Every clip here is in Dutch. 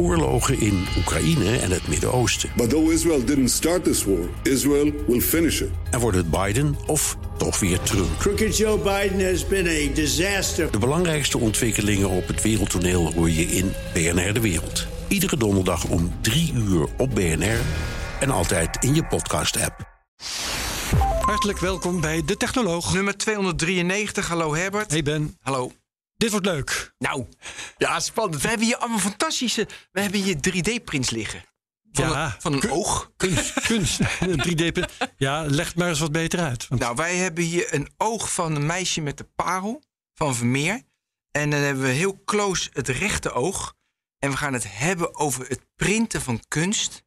oorlogen in Oekraïne en het Midden-Oosten. But though Israel didn't start this war, Israel will finish it. En wordt het Biden of toch weer Trump? Crooked Joe Biden has been a disaster. De belangrijkste ontwikkelingen op het wereldtoneel hoor je in BNR De Wereld. Iedere donderdag om 3 uur op BNR en altijd in je podcast-app. Hartelijk welkom bij De Technoloog. Nummer 293. Hallo Herbert. Hey Ben, Hallo. Dit wordt leuk. Nou, ja, spannend. We hebben hier allemaal fantastische. We hebben hier 3D-prints liggen. Van, Ja. een, van een Kun- oog. Kunst, kunst 3D. print. Ja, leg het maar eens wat beter uit. Want Nou, wij hebben hier een oog van een meisje met de parel van Vermeer. En dan hebben we heel close het rechte oog. En we gaan het hebben over het printen van kunst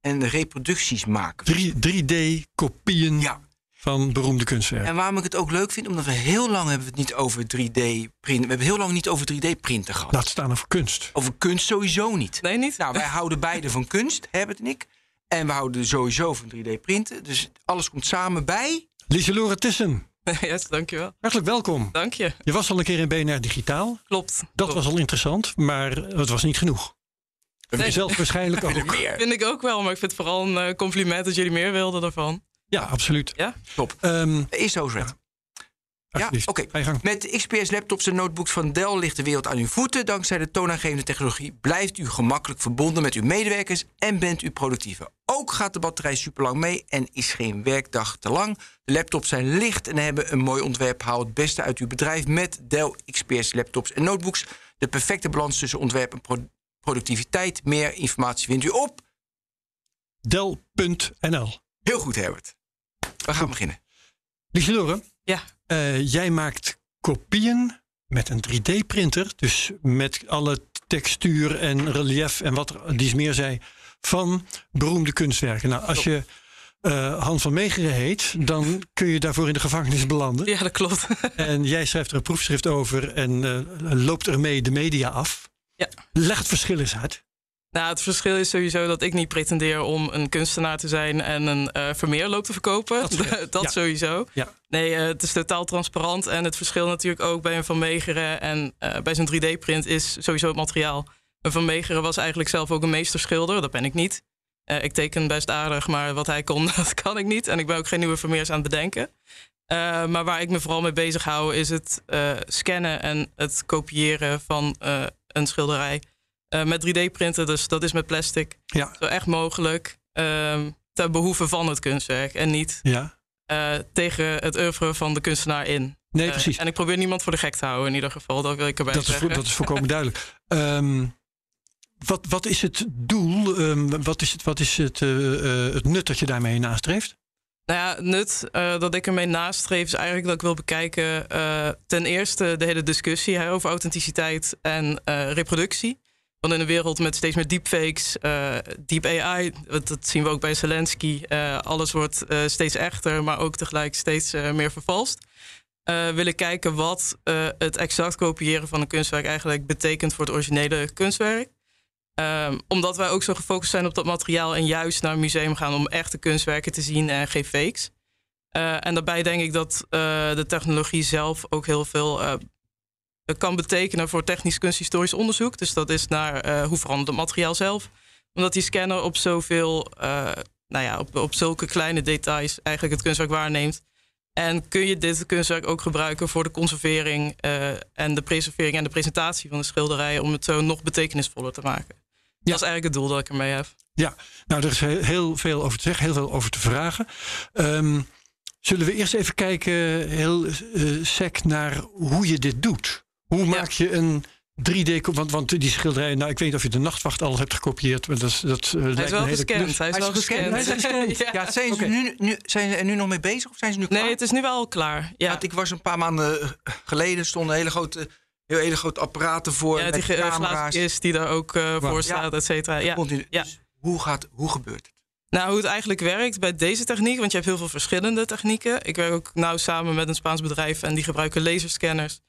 en de reproducties maken. 3D-kopieën Ja. Van beroemde kunstwerken. En waarom ik het ook leuk vind, omdat we heel lang hebben we het niet over 3D-printen. We hebben heel lang niet over 3D-printen gehad. Laat staan over kunst. Over kunst sowieso niet. Nee, niet? Nou, wij houden beide van kunst, Herbert en ik. En we houden sowieso van 3D-printen. Dus alles komt samen bij. Lieselore Tissen, yes, dankjewel. hartelijk welkom. Dank je. Je was al een keer in BNR Digitaal. Klopt. Dat Klopt. was al interessant, maar het was niet genoeg. Nee. Zelf waarschijnlijk ook. Meer. Vind ik ook wel, maar ik vind het vooral een eh, compliment dat jullie meer wilden daarvan. Ja, absoluut. Ja? Top. Ehm Is zo, Red. Ja, alsjeblieft, oké. Met XPS laptops en notebooks van Dell ligt de wereld aan uw voeten. Dankzij de toonaangevende technologie blijft u gemakkelijk verbonden met uw medewerkers en bent u productiever. Ook gaat de batterij superlang mee en is geen werkdag te lang. De laptops zijn licht en hebben een mooi ontwerp. Haal het beste uit uw bedrijf met Dell XPS laptops en notebooks. De perfecte balans tussen ontwerp en pro- productiviteit. Meer informatie vindt u op. Del.nl. Heel goed, Herbert. We gaan beginnen. Lieselore, Ja. Eh, jij maakt kopieën met een 3D-printer, dus met alle textuur en relief en wat er dies meer zei, van beroemde kunstwerken. Nou, als je Han van Meegeren heet, dan kun je daarvoor in de gevangenis belanden. Ja, dat klopt. En jij schrijft er een proefschrift over en eh, loopt ermee de media af. Ja. Leg het verschil eens uit. Nou, het verschil is sowieso dat ik niet pretendeer om een kunstenaar te zijn en een eh vermeerloop te verkopen. Dat scheelt. Dat, Ja. sowieso. Ja. Nee, eh, het is totaal transparant. En het verschil natuurlijk ook bij een Van Meegeren en eh, bij zijn 3D-print is sowieso het materiaal. Een Van Meegeren was eigenlijk zelf ook een meesterschilder. Dat ben ik niet. Ik teken best aardig, maar wat hij kon, dat kan ik niet. En ik ben ook geen nieuwe Vermeers aan het bedenken. Maar waar ik me vooral mee bezig hou, is het scannen en het kopiëren van een schilderij. Eh, met 3D-printen, dus dat is met plastic. Ja. Zo echt mogelijk. ehm ter behoeve van het kunstwerk. En niet Ja. eh, tegen het oeuvre van de kunstenaar in. Nee, Eh, precies. en ik probeer niemand voor de gek te houden in ieder geval. Dat wil ik erbij Dat is, zeggen. vo- dat is volkomen duidelijk. Ehm, wat, wat is het doel? Ehm, wat is, het, wat is het, het nut dat je daarmee nastreeft? Nou ja, het nut dat ik ermee nastreef is eigenlijk dat ik wil bekijken... ten eerste de hele discussie hè, over authenticiteit en eh, reproductie. Want in een wereld met steeds meer deepfakes, eh deep AI... dat zien we ook bij Zelensky... eh, alles wordt eh, steeds echter, maar ook tegelijk steeds meer vervalst. Willen kijken wat het exact kopiëren van een kunstwerk... eigenlijk betekent voor het originele kunstwerk. Ehm, omdat wij ook zo gefocust zijn op dat materiaal en juist naar een museum gaan om echte kunstwerken te zien en geen fakes. En daarbij denk ik dat de technologie zelf ook heel veel kan betekenen voor technisch kunsthistorisch onderzoek. Dus dat is naar eh, hoe verandert het materiaal zelf. Omdat die scanner op zoveel, eh, nou ja, op, op zulke kleine details eigenlijk het kunstwerk waarneemt. En kun je dit kunstwerk ook gebruiken voor de conservering eh, en de preservering en de presentatie van de schilderij om het zo nog betekenisvoller te maken. Dat is eigenlijk het doel dat ik ermee heb. Ja, nou, er is he- heel veel over te zeggen, heel veel over te vragen. Ehm, zullen we eerst even kijken, heel eh, sec, naar hoe je dit doet? Hoe maak je een 3D... ko- Want, want die schilderij, nou, ik weet niet of je de nachtwacht al hebt gekopieerd. Maar dat, is- dat eh, Hij lijkt is wel gescand. Hij is wel is gescand. gescand. Hij is gescand. Ja, zijn, ze nu, nu, zijn ze er nu nog mee bezig of zijn ze nu klaar? Nee, het is nu wel klaar. Ja, Want ik was een paar maanden geleden stonden hele grote, heel hele grote apparaten voor ja met die eh, camera's. kist die daar ook eh, voor staat, et cetera. Ja. Continu. Ja. Dus hoe, gaat, hoe gebeurt het? Nou, hoe het eigenlijk werkt bij deze techniek, want je hebt heel veel verschillende technieken. Ik werk ook nauw samen met een Spaans bedrijf en die gebruiken laserscanners.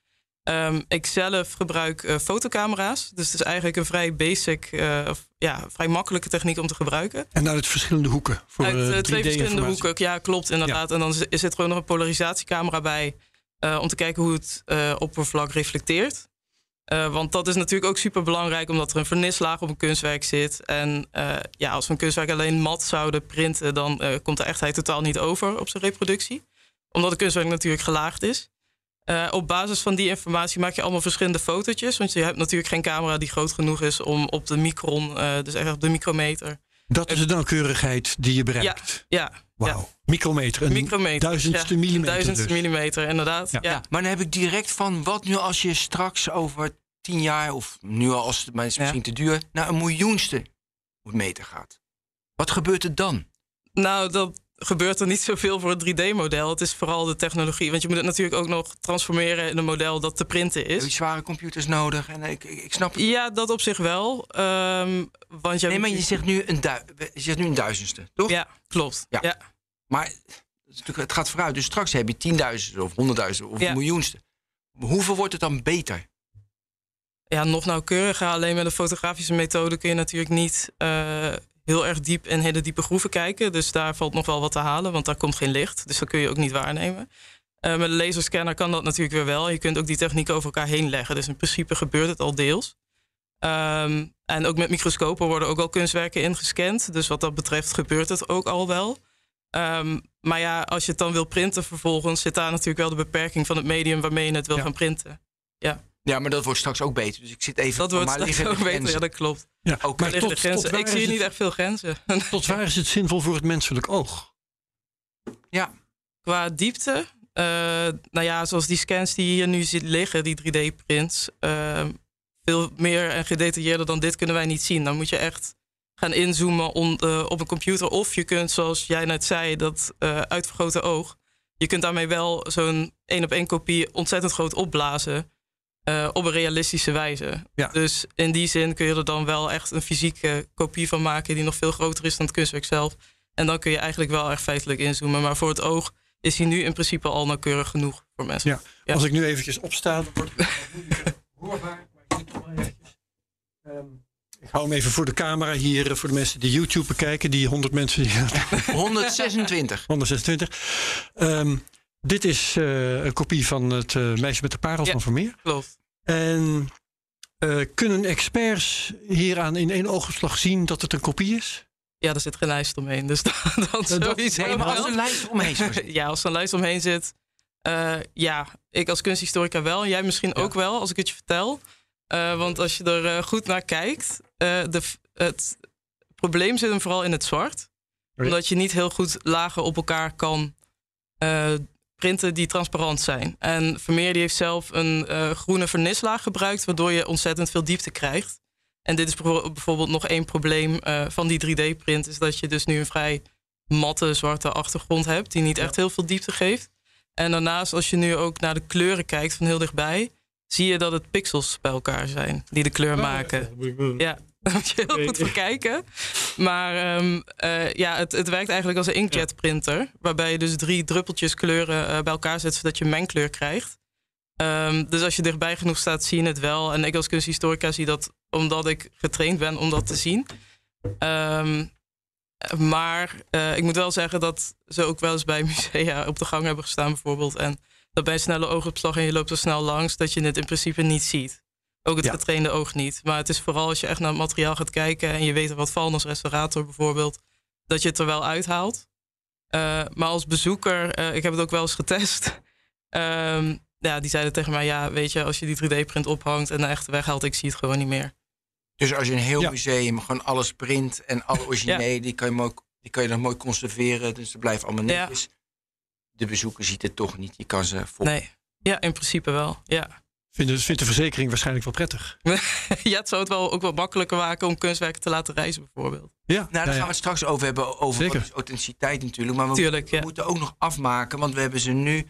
Ehm, ik zelf gebruik eh, fotocamera's. Dus het is eigenlijk een vrij basic, eh, of ja, vrij makkelijke techniek om te gebruiken. En uit verschillende hoeken. Voor, Uit eh, twee 3D verschillende informatie. hoeken. Ja, klopt inderdaad. En dan zit er ook nog een polarisatiecamera bij. om te kijken hoe het oppervlak reflecteert. Want dat is natuurlijk ook super belangrijk, omdat er een vernislaag op een kunstwerk zit. En ja, als we een kunstwerk alleen mat zouden printen, dan komt de echtheid totaal niet over op zijn reproductie. Omdat het kunstwerk natuurlijk gelaagd is. Op basis van die informatie maak je allemaal verschillende fotootjes. Want je hebt natuurlijk geen camera die groot genoeg is om op de micron, dus echt op de micrometer. Dat is de nauwkeurigheid die je bereikt. Ja, ja. Wauw. Ja. Micrometer. Een Micrometer. duizendste ja. millimeter. Duizendste dus. millimeter, inderdaad. Ja. Ja, maar dan heb ik direct van, wat nu als je straks over tien jaar, of nu al als het maar is misschien te duur, naar een miljoenste meter gaat? Wat gebeurt er dan? Nou, dat gebeurt er niet zoveel voor het 3D-model. Het is vooral de technologie. Want je moet het natuurlijk ook nog transformeren in een model dat te printen Heb je is. zware computers nodig? En ik, ik, snap het. Ja, dat op zich wel. Ehm, want je Nee, maar je zegt, nu een je zegt nu een duizendste, toch? Ja, klopt. Ja. Ja. Maar het gaat vooruit. Dus straks heb je tienduizenden of honderdduizenden of Ja. miljoenste. Hoeveel wordt het dan beter? ja, nog nauwkeuriger. Alleen met een fotografische methode kun je natuurlijk niet eh, heel erg diep in hele diepe groeven kijken. Dus daar valt nog wel wat te halen, want daar komt geen licht. Dus dat kun je ook niet waarnemen. Eh, met een laserscanner kan dat natuurlijk weer wel. Je kunt ook die techniek over elkaar heen leggen. Dus in principe gebeurt het al deels. Ehm, en ook met microscopen worden ook al kunstwerken ingescand. Dus wat dat betreft gebeurt het ook al wel. Ehm, maar ja, als je het dan wil printen vervolgens... zit daar natuurlijk wel de beperking van het medium waarmee je het wil Ja. gaan printen. Ja, maar dat wordt straks ook beter. Dus ik zit even... Dat wordt maar straks liggen ook beter, ja, dat klopt. Ja, Oké. maar tot, de grenzen. tot waar Ik zie niet echt veel grenzen. Tot waar is het zinvol voor het menselijk oog? Ja, Qua diepte, eh, nou ja, zoals die scans die hier nu ziet liggen, die 3D-prints, eh, veel meer en gedetailleerder dan dit kunnen wij niet zien. Dan moet je echt gaan inzoomen on- eh, op een computer. Of je kunt, zoals jij net zei, dat eh uitvergrote oog. Je kunt daarmee wel zo'n één op één kopie ontzettend groot opblazen. Eh, op een realistische wijze. Ja. Dus in die zin kun je er dan wel echt een fysieke kopie van maken die nog veel groter is dan het kunstwerk zelf. En dan kun je eigenlijk wel echt feitelijk inzoomen. Maar voor het oog is hij nu in principe al nauwkeurig genoeg voor mensen. Ja. Ja. Als ik nu eventjes opsta, dan wordt het hoorbaar. Maar ik eventjes... Ehm, ik hou hem even voor de camera hier, eh, voor de mensen die YouTube bekijken. Die 100 mensen, die, 126. 126. Ehm, dit is eh, een kopie van het eh, Meisje met de Parel Ja. van Vermeer. Klopt. En eh, kunnen experts hieraan in één oogopslag zien dat het een kopie is? Ja, er zit geen lijst omheen. Dus dan, dan Nee, maar als een lijst omheen zitten. Ja, als er een lijst omheen zit. eh, ja, ik als kunsthistorica wel. En jij misschien ook wel, als ik het je vertel. Eh, want als je er goed naar kijkt. eh, de, het probleem zit hem vooral in het zwart. Omdat je niet heel goed lagen op elkaar kan eh, printen die transparant zijn. En Vermeer die heeft zelf een eh, groene vernislaag gebruikt... waardoor je ontzettend veel diepte krijgt. En dit is bijvo- bijvoorbeeld nog één probleem eh, van die 3D-print... is dat je dus nu een vrij matte zwarte achtergrond hebt... die niet echt heel veel diepte geeft. En daarnaast, als je nu ook naar de kleuren kijkt van heel dichtbij... zie je dat het pixels bij elkaar zijn die de kleur maken. Ja, daar moet je heel goed voor kijken. Maar ehm, eh, ja, het, het werkt eigenlijk als een inkjet printer. Waarbij je dus drie druppeltjes kleuren eh, bij elkaar zet... zodat je mengkleur krijgt. Ehm, dus als je dichtbij genoeg staat, zie je het wel. En ik als kunsthistorica zie dat omdat ik getraind ben om dat te zien. Ehm, maar eh, ik moet wel zeggen dat ze ook wel eens bij musea op de gang hebben gestaan bijvoorbeeld. En dat bij een snelle oogopslag en je loopt er snel langs... dat je het in principe niet ziet. Ook het Ja. getrainde oog niet. Maar het is vooral als je echt naar het materiaal gaat kijken... en je weet er wat van als restaurator bijvoorbeeld... dat je het er wel uithaalt. Eh, maar als bezoeker, eh, ik heb het ook wel eens getest... Ehm, ja, die zeiden tegen mij... ja, weet je, als je die 3D-print ophangt en de echte weghaalt... ik zie het gewoon niet meer. Dus als je een heel Ja. museum gewoon alles print en alle originele, die, kan je mooi, die kan je dan mooi conserveren. Dus het blijft allemaal Ja. netjes. De bezoeker ziet het toch niet. Je kan ze vol. Nee. Ja, in principe wel, ja. Vindt, vindt de verzekering waarschijnlijk wel prettig. ja, het zou het wel ook wel makkelijker maken... om kunstwerken te laten reizen bijvoorbeeld. Ja, Nou, daar ja, gaan ja. we het straks over hebben. Over Zeker. authenticiteit natuurlijk. Maar we, Tuurlijk, we ja. moeten ook nog afmaken. Want we hebben ze nu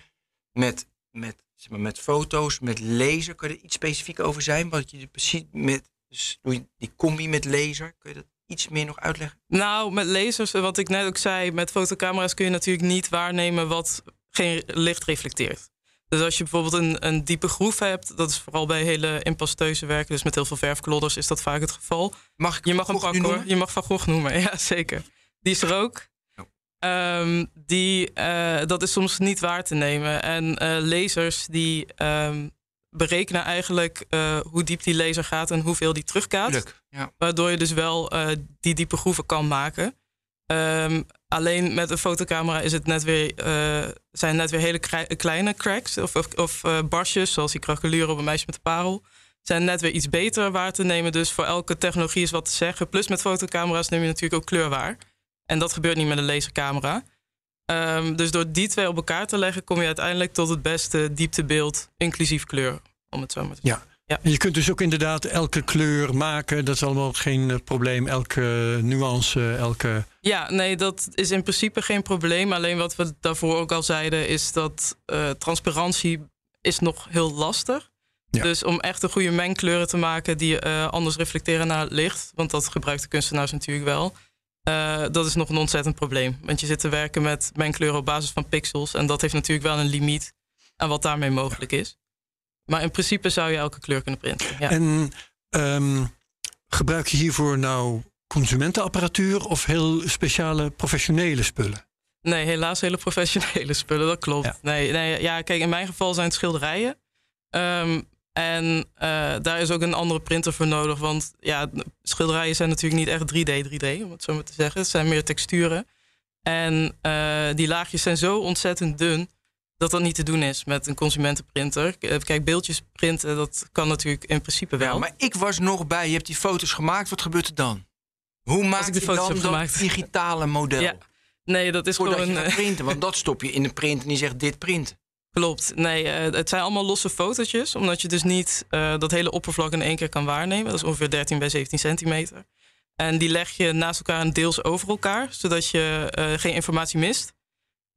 met, met, zeg maar, met foto's, met laser. Kun je er iets specifiek over zijn? Wat je precies met dus doe je die combi met laser. Kun je dat iets meer nog uitleggen? Nou, met lasers, wat ik net ook zei, met fotocamera's kun je natuurlijk niet waarnemen wat geen licht reflecteert. Dus als je bijvoorbeeld een, een diepe groef hebt, dat is vooral bij hele impasteuze werken, dus met heel veel verfklodders is dat vaak het geval. Mag ik Je mag Van pakken hoor. noemen? Je mag Van Gogh noemen, ja zeker. Die is er ook. Oh. Ehm, die, eh, dat is soms niet waar te nemen. En eh lasers die, ehm, berekenen eigenlijk eh, hoe diep die laser gaat en hoeveel die terugkaatst. Tuurlijk. Ja. Waardoor je dus wel die diepe groeven kan maken. Ehm, alleen met een fotocamera is het net weer, eh, zijn net weer hele kleine cracks of, of, of eh, barsjes, zoals die krakeluren op een meisje met de parel. Zijn net weer iets beter waar te nemen. Dus voor elke technologie is wat te zeggen. Plus met fotocamera's neem je natuurlijk ook kleur waar. En dat gebeurt niet met een lasercamera. Ehm, dus door die twee op elkaar te leggen, kom je uiteindelijk tot het beste dieptebeeld, inclusief kleur. Om het zo maar te zeggen. Ja. En je kunt dus ook inderdaad elke kleur maken. Dat is allemaal geen eh, probleem. Elke nuance, elke... Ja, nee, dat is in principe geen probleem. Alleen wat we daarvoor ook al zeiden, is dat eh, transparantie is nog heel lastig. Ja. Dus om echt een goede mengkleuren te maken die eh, anders reflecteren naar het licht, want dat gebruikt de kunstenaars natuurlijk wel. eh, dat is nog een ontzettend probleem. Want je zit te werken met mengkleuren op basis van pixels. En dat heeft natuurlijk wel een limiet aan wat daarmee mogelijk is. Maar in principe zou je elke kleur kunnen printen. Ja. En ehm, gebruik je hiervoor nou consumentenapparatuur of heel speciale professionele spullen? Nee, helaas hele professionele spullen, dat klopt. Ja. Nee, nee, ja, kijk, in mijn geval zijn het schilderijen. Ehm, en eh, daar is ook een andere printer voor nodig. Want ja, schilderijen zijn natuurlijk niet echt 3D, 3D, om het zo maar te zeggen. Het zijn meer texturen. En eh, die laagjes zijn zo ontzettend dun dat dat niet te doen is met een consumentenprinter. Eh, Kijk, beeldjes printen, dat kan natuurlijk in principe wel. Ja, maar ik was nog bij. Je hebt die foto's gemaakt. Wat gebeurt er dan? Hoe maak ik de je foto's dan dat digitale model? Ja, nee, dat is Voordat gewoon... je eh, printen. Want dat stop je in de print en die zegt dit print. Klopt. Nee, eh, het zijn allemaal losse fotootjes. Omdat je dus niet dat hele oppervlak in één keer kan waarnemen. Dat is ongeveer 13 bij 17 centimeter. En die leg je naast elkaar en deels over elkaar. Zodat je geen informatie mist.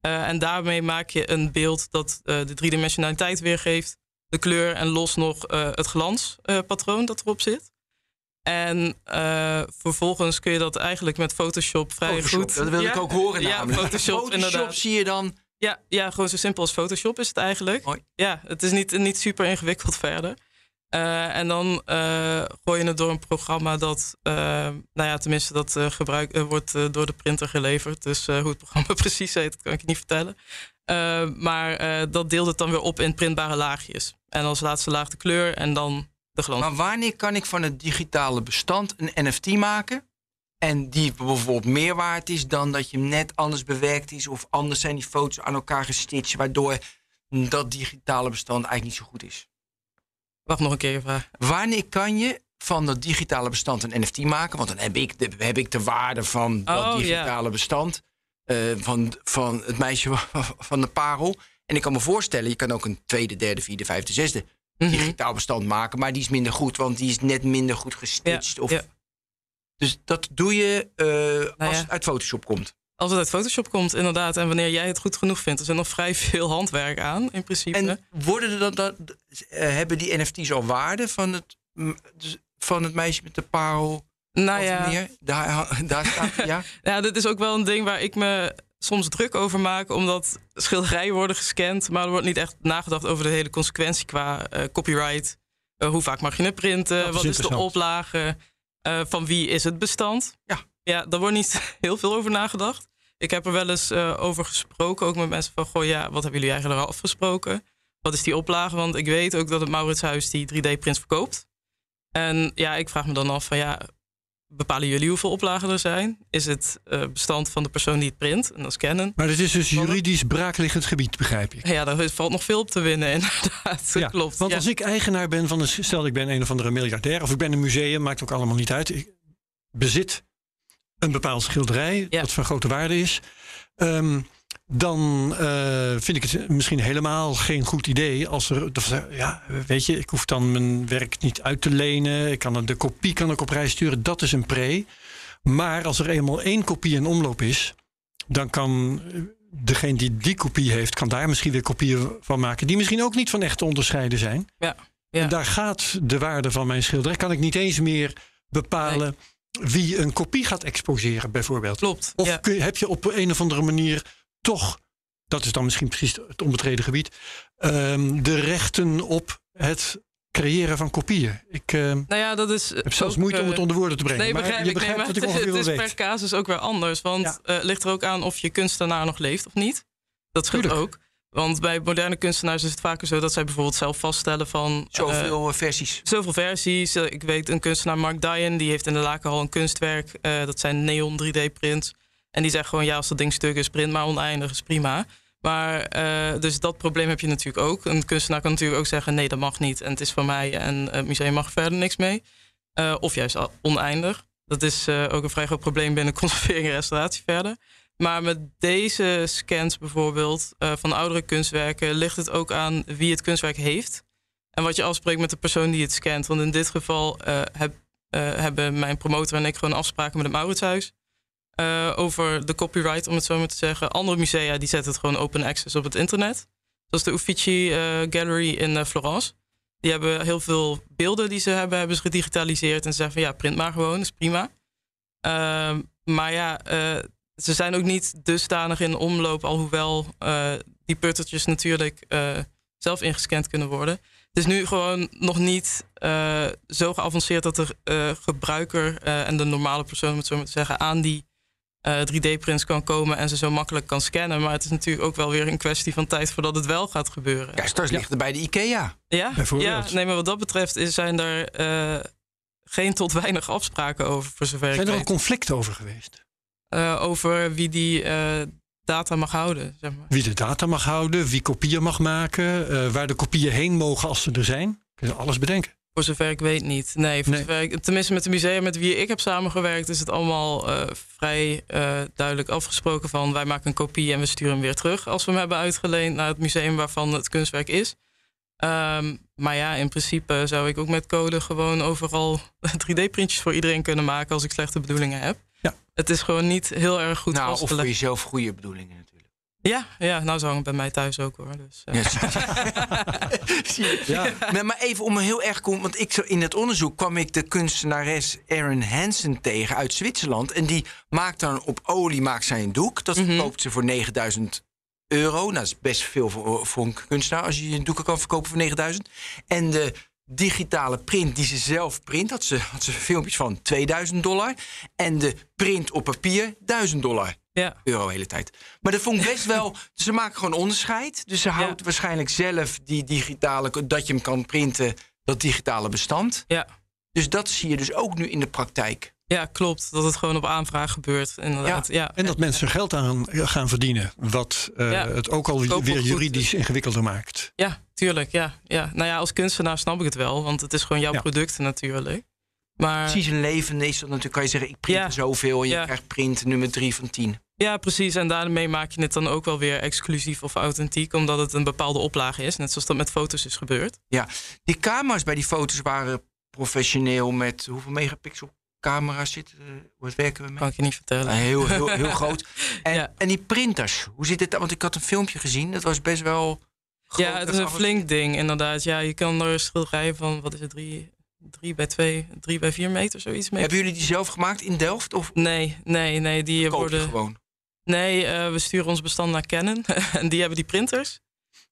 Eh, en daarmee maak je een beeld dat eh, de driedimensionaliteit weergeeft. De kleur en los nog eh, het glanspatroon dat erop zit. En vervolgens kun je dat eigenlijk met Photoshop vrij Photoshop, goed... Dat wil ik ook horen Ja, namelijk. Photoshop, Photoshop inderdaad. zie je dan... Ja, ja, gewoon zo simpel als Photoshop is het eigenlijk. Mooi. Ja, het is niet, niet super ingewikkeld verder. Eh, en dan eh, gooi je het door een programma dat, eh, nou ja, tenminste, dat wordt door de printer geleverd. Dus hoe het programma precies heet, dat kan ik niet vertellen. Maar dat deelt het dan weer op in printbare laagjes. En als laatste laag de kleur en dan de glans. Maar wanneer kan ik van het digitale bestand een NFT maken? En die bijvoorbeeld meer waard is dan dat je hem net anders bewerkt is. Of anders zijn die foto's aan elkaar gestitcht. Waardoor dat digitale bestand eigenlijk niet zo goed is. Wacht nog een keer je vraag. Wanneer kan je van dat digitale bestand een NFT maken? Want dan heb ik de, heb ik de waarde van dat Oh, digitale bestand. eh, van, van het meisje van de parel. En ik kan me voorstellen, je kan ook een tweede, derde, vierde, vijfde, zesde Mhm. digitaal bestand maken. Maar die is minder goed, want die is net minder goed Ja, gestitcht. Of, ja. Dus dat doe je eh, Nou als ja. het uit Photoshop komt. Als het uit Photoshop komt, inderdaad. En wanneer jij het goed genoeg vindt. Er zit nog vrij veel handwerk aan, in principe. En worden er dan, dat, eh, hebben die NFT's al waarde van het, dus van het meisje met de parel? nou ja, meer? Daar, daar staat ja. Ja, dit is ook wel een ding waar ik me soms druk over maak. Omdat schilderijen worden gescand. Maar er wordt niet echt nagedacht over de hele consequentie qua eh, copyright. Eh, hoe vaak mag je het printen? Wat is de oplage? Eh, van wie is het bestand? Ja. Ja, daar wordt niet heel veel over nagedacht. Ik heb er wel eens eh, over gesproken. Ook met mensen van, goh ja, wat hebben jullie eigenlijk al afgesproken? Wat is die oplage? Want ik weet ook dat het Mauritshuis die 3D-prints verkoopt. En ja, ik vraag me dan af van ja, bepalen jullie hoeveel oplagen er zijn? Is het eh, bestand van de persoon die het print en dat is Canon? Maar het is dus juridisch braakliggend gebied, begrijp ik. Ja, daar valt nog veel op te winnen, inderdaad. Ja, Klopt. Want ja. als ik eigenaar ben van een, stel ik ben een of andere miljardair of ik ben een museum, maakt ook allemaal niet uit. Ik bezit een bepaald schilderij Ja. dat van grote waarde is. Ehm, dan eh, vind ik het misschien helemaal geen goed idee als er, ja, weet je, ik hoef dan mijn werk niet uit te lenen. Ik kan de kopie kan ik op reis sturen. Dat is een pre. Maar als er eenmaal één kopie in omloop is, dan kan eh, degene die die kopie heeft, kan daar misschien weer kopieën van maken. Die misschien ook niet van echt te onderscheiden zijn. Ja, ja. En daar gaat de waarde van mijn schilderij. Kan ik niet eens meer bepalen wie een kopie gaat exposeren, bijvoorbeeld. Klopt. Of ja. kun je- heb je op een of andere manier toch, dat is dan misschien precies het onbetreden gebied, ehm, de rechten op het creëren van kopieën. Ik eh, Nou ja, dat is. heb zelfs ook, moeite om eh, het onder woorden te brengen. Nee, maar begrijp je. Nee, begrijpt maar wat ik het, ongeveer het wil is per casus ook weer anders. Want Ja. eh, ligt er ook aan of je kunstenaar nog leeft of niet. Dat scheelt ook. Want bij moderne kunstenaars is het vaker zo dat zij bijvoorbeeld zelf vaststellen van. eh, Zoveel eh, versies. Zoveel versies. Eh, Ik weet een kunstenaar, Mark Dyan, die heeft in de Lakenhal een kunstwerk. eh, dat zijn neon 3D-prints. En die zegt gewoon, ja, als dat ding stuk is, print maar oneindig, is prima. Maar, eh, dus dat probleem heb je natuurlijk ook. Een kunstenaar kan natuurlijk ook zeggen, nee, dat mag niet. En het is van mij en het museum mag er verder niks mee. Eh, of juist oneindig. Dat is eh, ook een vrij groot probleem binnen conservering en restauratie verder. Maar met deze scans bijvoorbeeld eh, van oudere kunstwerken ligt het ook aan wie het kunstwerk heeft. En wat je afspreekt met de persoon die het scant. Want in dit geval eh, heb, eh, hebben mijn promotor en ik gewoon afspraken met het Mauritshuis. over de copyright, om het zo maar te zeggen. Andere musea die zetten het gewoon open access op het internet. Zoals de Uffizi Gallery in Florence. Die hebben heel veel beelden die ze hebben, hebben ze gedigitaliseerd. En ze zeggen van ja, print maar gewoon, is prima. Ehm, maar ja, ze zijn ook niet dusdanig in omloop, alhoewel eh, die puttertjes natuurlijk eh, zelf ingescand kunnen worden. Het is nu gewoon nog niet eh, zo geavanceerd dat de eh, gebruiker eh, en de normale persoon, om het zo maar te zeggen, aan die eh, 3D-prints kan komen en ze zo makkelijk kan scannen. Maar het is natuurlijk ook wel weer een kwestie van tijd voordat het wel gaat gebeuren. Ja, straks ligt er bij de IKEA. Ja, ja nee, maar wat dat betreft is, zijn er eh, geen tot weinig afspraken over, voor zover ik Zijn er al weet. conflicten over geweest? Eh, over wie die eh, data mag houden, zeg maar. Wie de data mag houden, wie kopieën mag maken, eh, waar de kopieën heen mogen als ze er zijn. Kun je alles bedenken. Voor zover ik weet niet. Nee, voor Nee. Zover ik, tenminste met de musea met wie ik heb samengewerkt... is het allemaal vrij duidelijk afgesproken van... wij maken een kopie en we sturen hem weer terug... als we hem hebben uitgeleend naar het museum waarvan het kunstwerk is. Ehm, maar ja, in principe zou ik ook met code gewoon overal 3D-printjes voor iedereen kunnen maken... als ik slechte bedoelingen heb. Ja. Het is gewoon niet heel erg goed nou, of voor jezelf goede bedoelingen natuurlijk. Ja, ja, nou zo hangt het bij mij thuis ook hoor. Dus. Zie je? Ja. Maar, maar even om een heel erg kom, want ik zo in het onderzoek kwam ik de kunstenares Erin Hansen tegen uit Zwitserland. En die maakt dan op olie maakt zij een doek. Dat Mhm. verkoopt ze voor 9000 euro. Nou, dat is best veel voor, voor een kunstenaar als je een doeken kan verkopen voor 9000. En de digitale print die ze zelf print, had ze, had ze filmpjes van 2000 dollar. En de print op papier 1000 dollar ja. euro de hele tijd. Maar dat vond ik best wel. Ze maken gewoon onderscheid. Dus ze houdt waarschijnlijk zelf die digitale. dat je hem kan printen, dat digitale bestand. Ja. Dus dat zie je dus ook nu in de praktijk. ja, klopt. Dat het gewoon op aanvraag gebeurt. Inderdaad. Ja. En dat mensen geld aan gaan verdienen. Wat eh, Ja. het ook al weer goed. juridisch ingewikkelder maakt. Ja, tuurlijk. Ja, ja. Nou ja, als kunstenaar snap ik het wel, want het is gewoon jouw Ja. product natuurlijk. Maar Precies een levende is dat natuurlijk. Kan je zeggen, ik print Ja. er zoveel en je Ja. krijgt print nummer 3 van 10. ja, precies. En daarmee maak je het dan ook wel weer exclusief of authentiek, omdat het een bepaalde oplage is. Net zoals dat met foto's is gebeurd. Ja, die camera's bij die foto's waren professioneel met hoeveel megapixel camera's zitten? Wat werken we met? Kan ik je niet vertellen. Ja, heel, heel, heel groot. En, Ja. en die printers, hoe zit het? Want ik had een filmpje gezien, dat was best wel. Groot ja, het is een flink ding, inderdaad. Ja, je kan er schilderijen van, wat is het, drie, drie bij twee, drie bij vier meter, zoiets mee. Hebben jullie die zelf gemaakt in Delft of Nee, nee, nee. Die worden. gewoon? Nee, eh, we sturen ons bestand naar Canon. en die hebben die printers.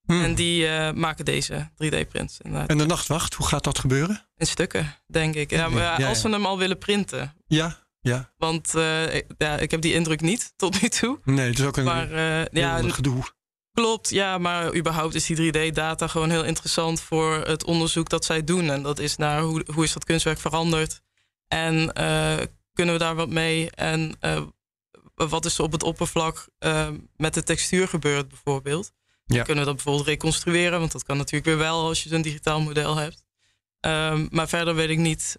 Hmm. En die eh, maken deze 3D-prints. inderdaad. En de nachtwacht, hoe gaat dat gebeuren? In stukken, denk ik. Ja, maar ja, Ja, ja. als we hem al willen printen. Ja, ja. Want eh, ik- ja, ik heb die indruk niet tot nu toe. Nee, het is ook een Maar eh, ja, gedoe. Klopt. Ja, maar überhaupt is die 3D-data gewoon heel interessant voor het onderzoek dat zij doen. En dat is naar hoe, hoe is dat kunstwerk veranderd? En eh, kunnen we daar wat mee? En eh, wat is er op het oppervlak eh, met de textuur gebeurd bijvoorbeeld? Ja. Kunnen we dat bijvoorbeeld reconstrueren? Want dat kan natuurlijk weer wel als je zo'n digitaal model hebt. Ehm, maar verder weet ik niet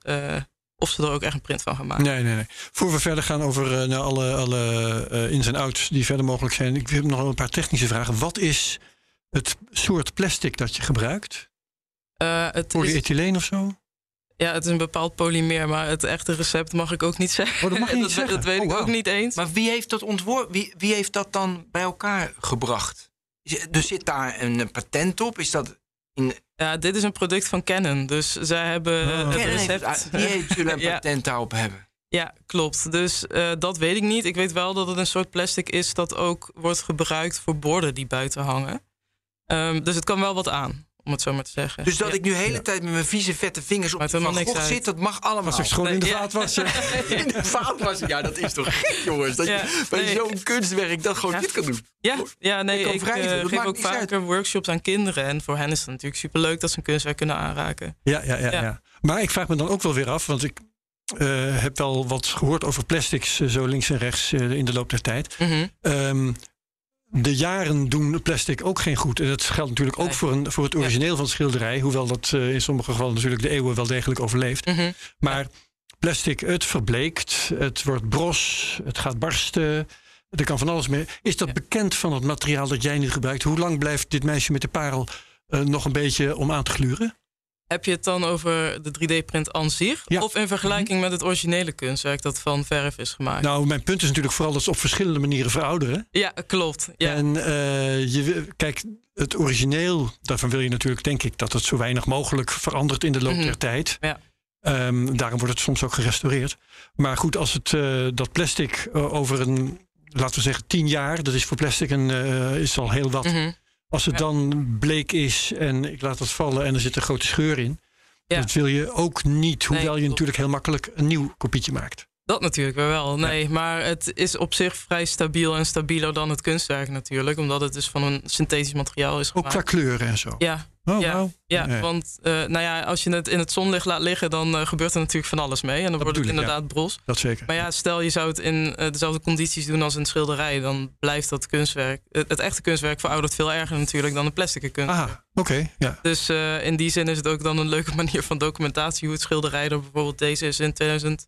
of ze er ook echt een print van gaan maken. Nee, nee, nee. Voor we verder gaan over eh, naar alle, alle eh, ins en outs die verder mogelijk zijn. Ik heb nog een paar technische vragen. Wat is het soort plastic dat je gebruikt? Eh, het, is, Polyethyleen of zo? ja, het is een bepaald polymeer, maar het echte recept mag ik ook niet zeggen. Oh, dat mag je niet dat, zeggen? dat weet Oh, ik ook wauw. niet eens. Maar wie heeft dat ontworpen? Wie, wie heeft dat dan bij elkaar gebracht? Er zit daar een patent op? Is dat Ja, dit is een product van Canon, dus zij hebben Oh. het Canon heeft recept. die zullen een patent daarop hebben. Ja, klopt. Dus eh, dat weet ik niet. Ik weet wel dat het een soort plastic is dat ook wordt gebruikt voor borden die buiten hangen. Ehm, dus het kan wel wat aan, om het zo maar te zeggen. Dus dat Ja. ik nu de hele tijd met mijn vieze vette vingers op Gogh uit. zit, dat mag allemaal. Als ik schoon in de ja. vaat was. ja. in de vaat was. Ja, dat is toch gek, jongens. Dat Ja, je bij nee. zo'n kunstwerk dat gewoon Ja. dit kan doen. Ja, ja nee, Ik ik, eh, geef ook uit. vaker workshops aan kinderen. En voor hen is het natuurlijk superleuk dat ze een kunstwerk kunnen aanraken. Ja, ja, ja, Ja. ja. Maar ik vraag me dan ook wel weer af, want ik eh, heb wel wat gehoord over plastics, eh, zo links en rechts eh, in de loop der tijd. Mhm. Ehm, de jaren doen plastic ook geen goed. En dat geldt natuurlijk ook voor, een, voor het origineel van het schilderij. Hoewel dat eh, in sommige gevallen natuurlijk de eeuwen wel degelijk overleeft. Mhm. Maar plastic, het verbleekt, het wordt bros, het gaat barsten. Er kan van alles mee. Is dat Ja. bekend van het materiaal dat jij nu gebruikt? Hoe lang blijft dit meisje met de parel eh, nog een beetje om aan te gluren? Heb je het dan over de 3D-print aan zich? Ja. Of in vergelijking met het originele kunstwerk dat van verf is gemaakt? Nou, mijn punt is natuurlijk vooral dat ze op verschillende manieren verouderen. Ja, klopt. Ja. En eh, je, kijk, het origineel, daarvan wil je natuurlijk, denk ik, dat het zo weinig mogelijk verandert in de loop Mhm. der tijd. Ja. Ehm, daarom wordt het soms ook gerestaureerd. Maar goed, als het, eh, dat plastic eh, over een, laten we zeggen, tien jaar, dat is voor plastic een, is al heel wat. Mhm. Als het dan bleek is en ik laat het vallen en er zit een grote scheur in. Dat wil je ook niet, hoewel je natuurlijk heel makkelijk een nieuw kopietje maakt. Dat natuurlijk wel. Nee, maar het is op zich vrij stabiel en stabieler dan het kunstwerk natuurlijk. Omdat het dus van een synthetisch materiaal is Ook gemaakt. qua kleuren en zo. Ja, Oh, ja, ja, Nee. want eh, nou ja, als je het in het zonlicht laat liggen, dan eh, gebeurt er natuurlijk van alles mee. En dan wordt het ja. inderdaad bros. Dat zeker. Maar ja, stel je zou het in eh, dezelfde condities doen als een schilderij, dan blijft dat kunstwerk, het, het echte kunstwerk veroudert veel erger natuurlijk dan een plastic kunstwerk. Ah, oké. ja. Dus in die zin is het ook dan een leuke manier van documentatie hoe het schilderij er bijvoorbeeld deze is in 2018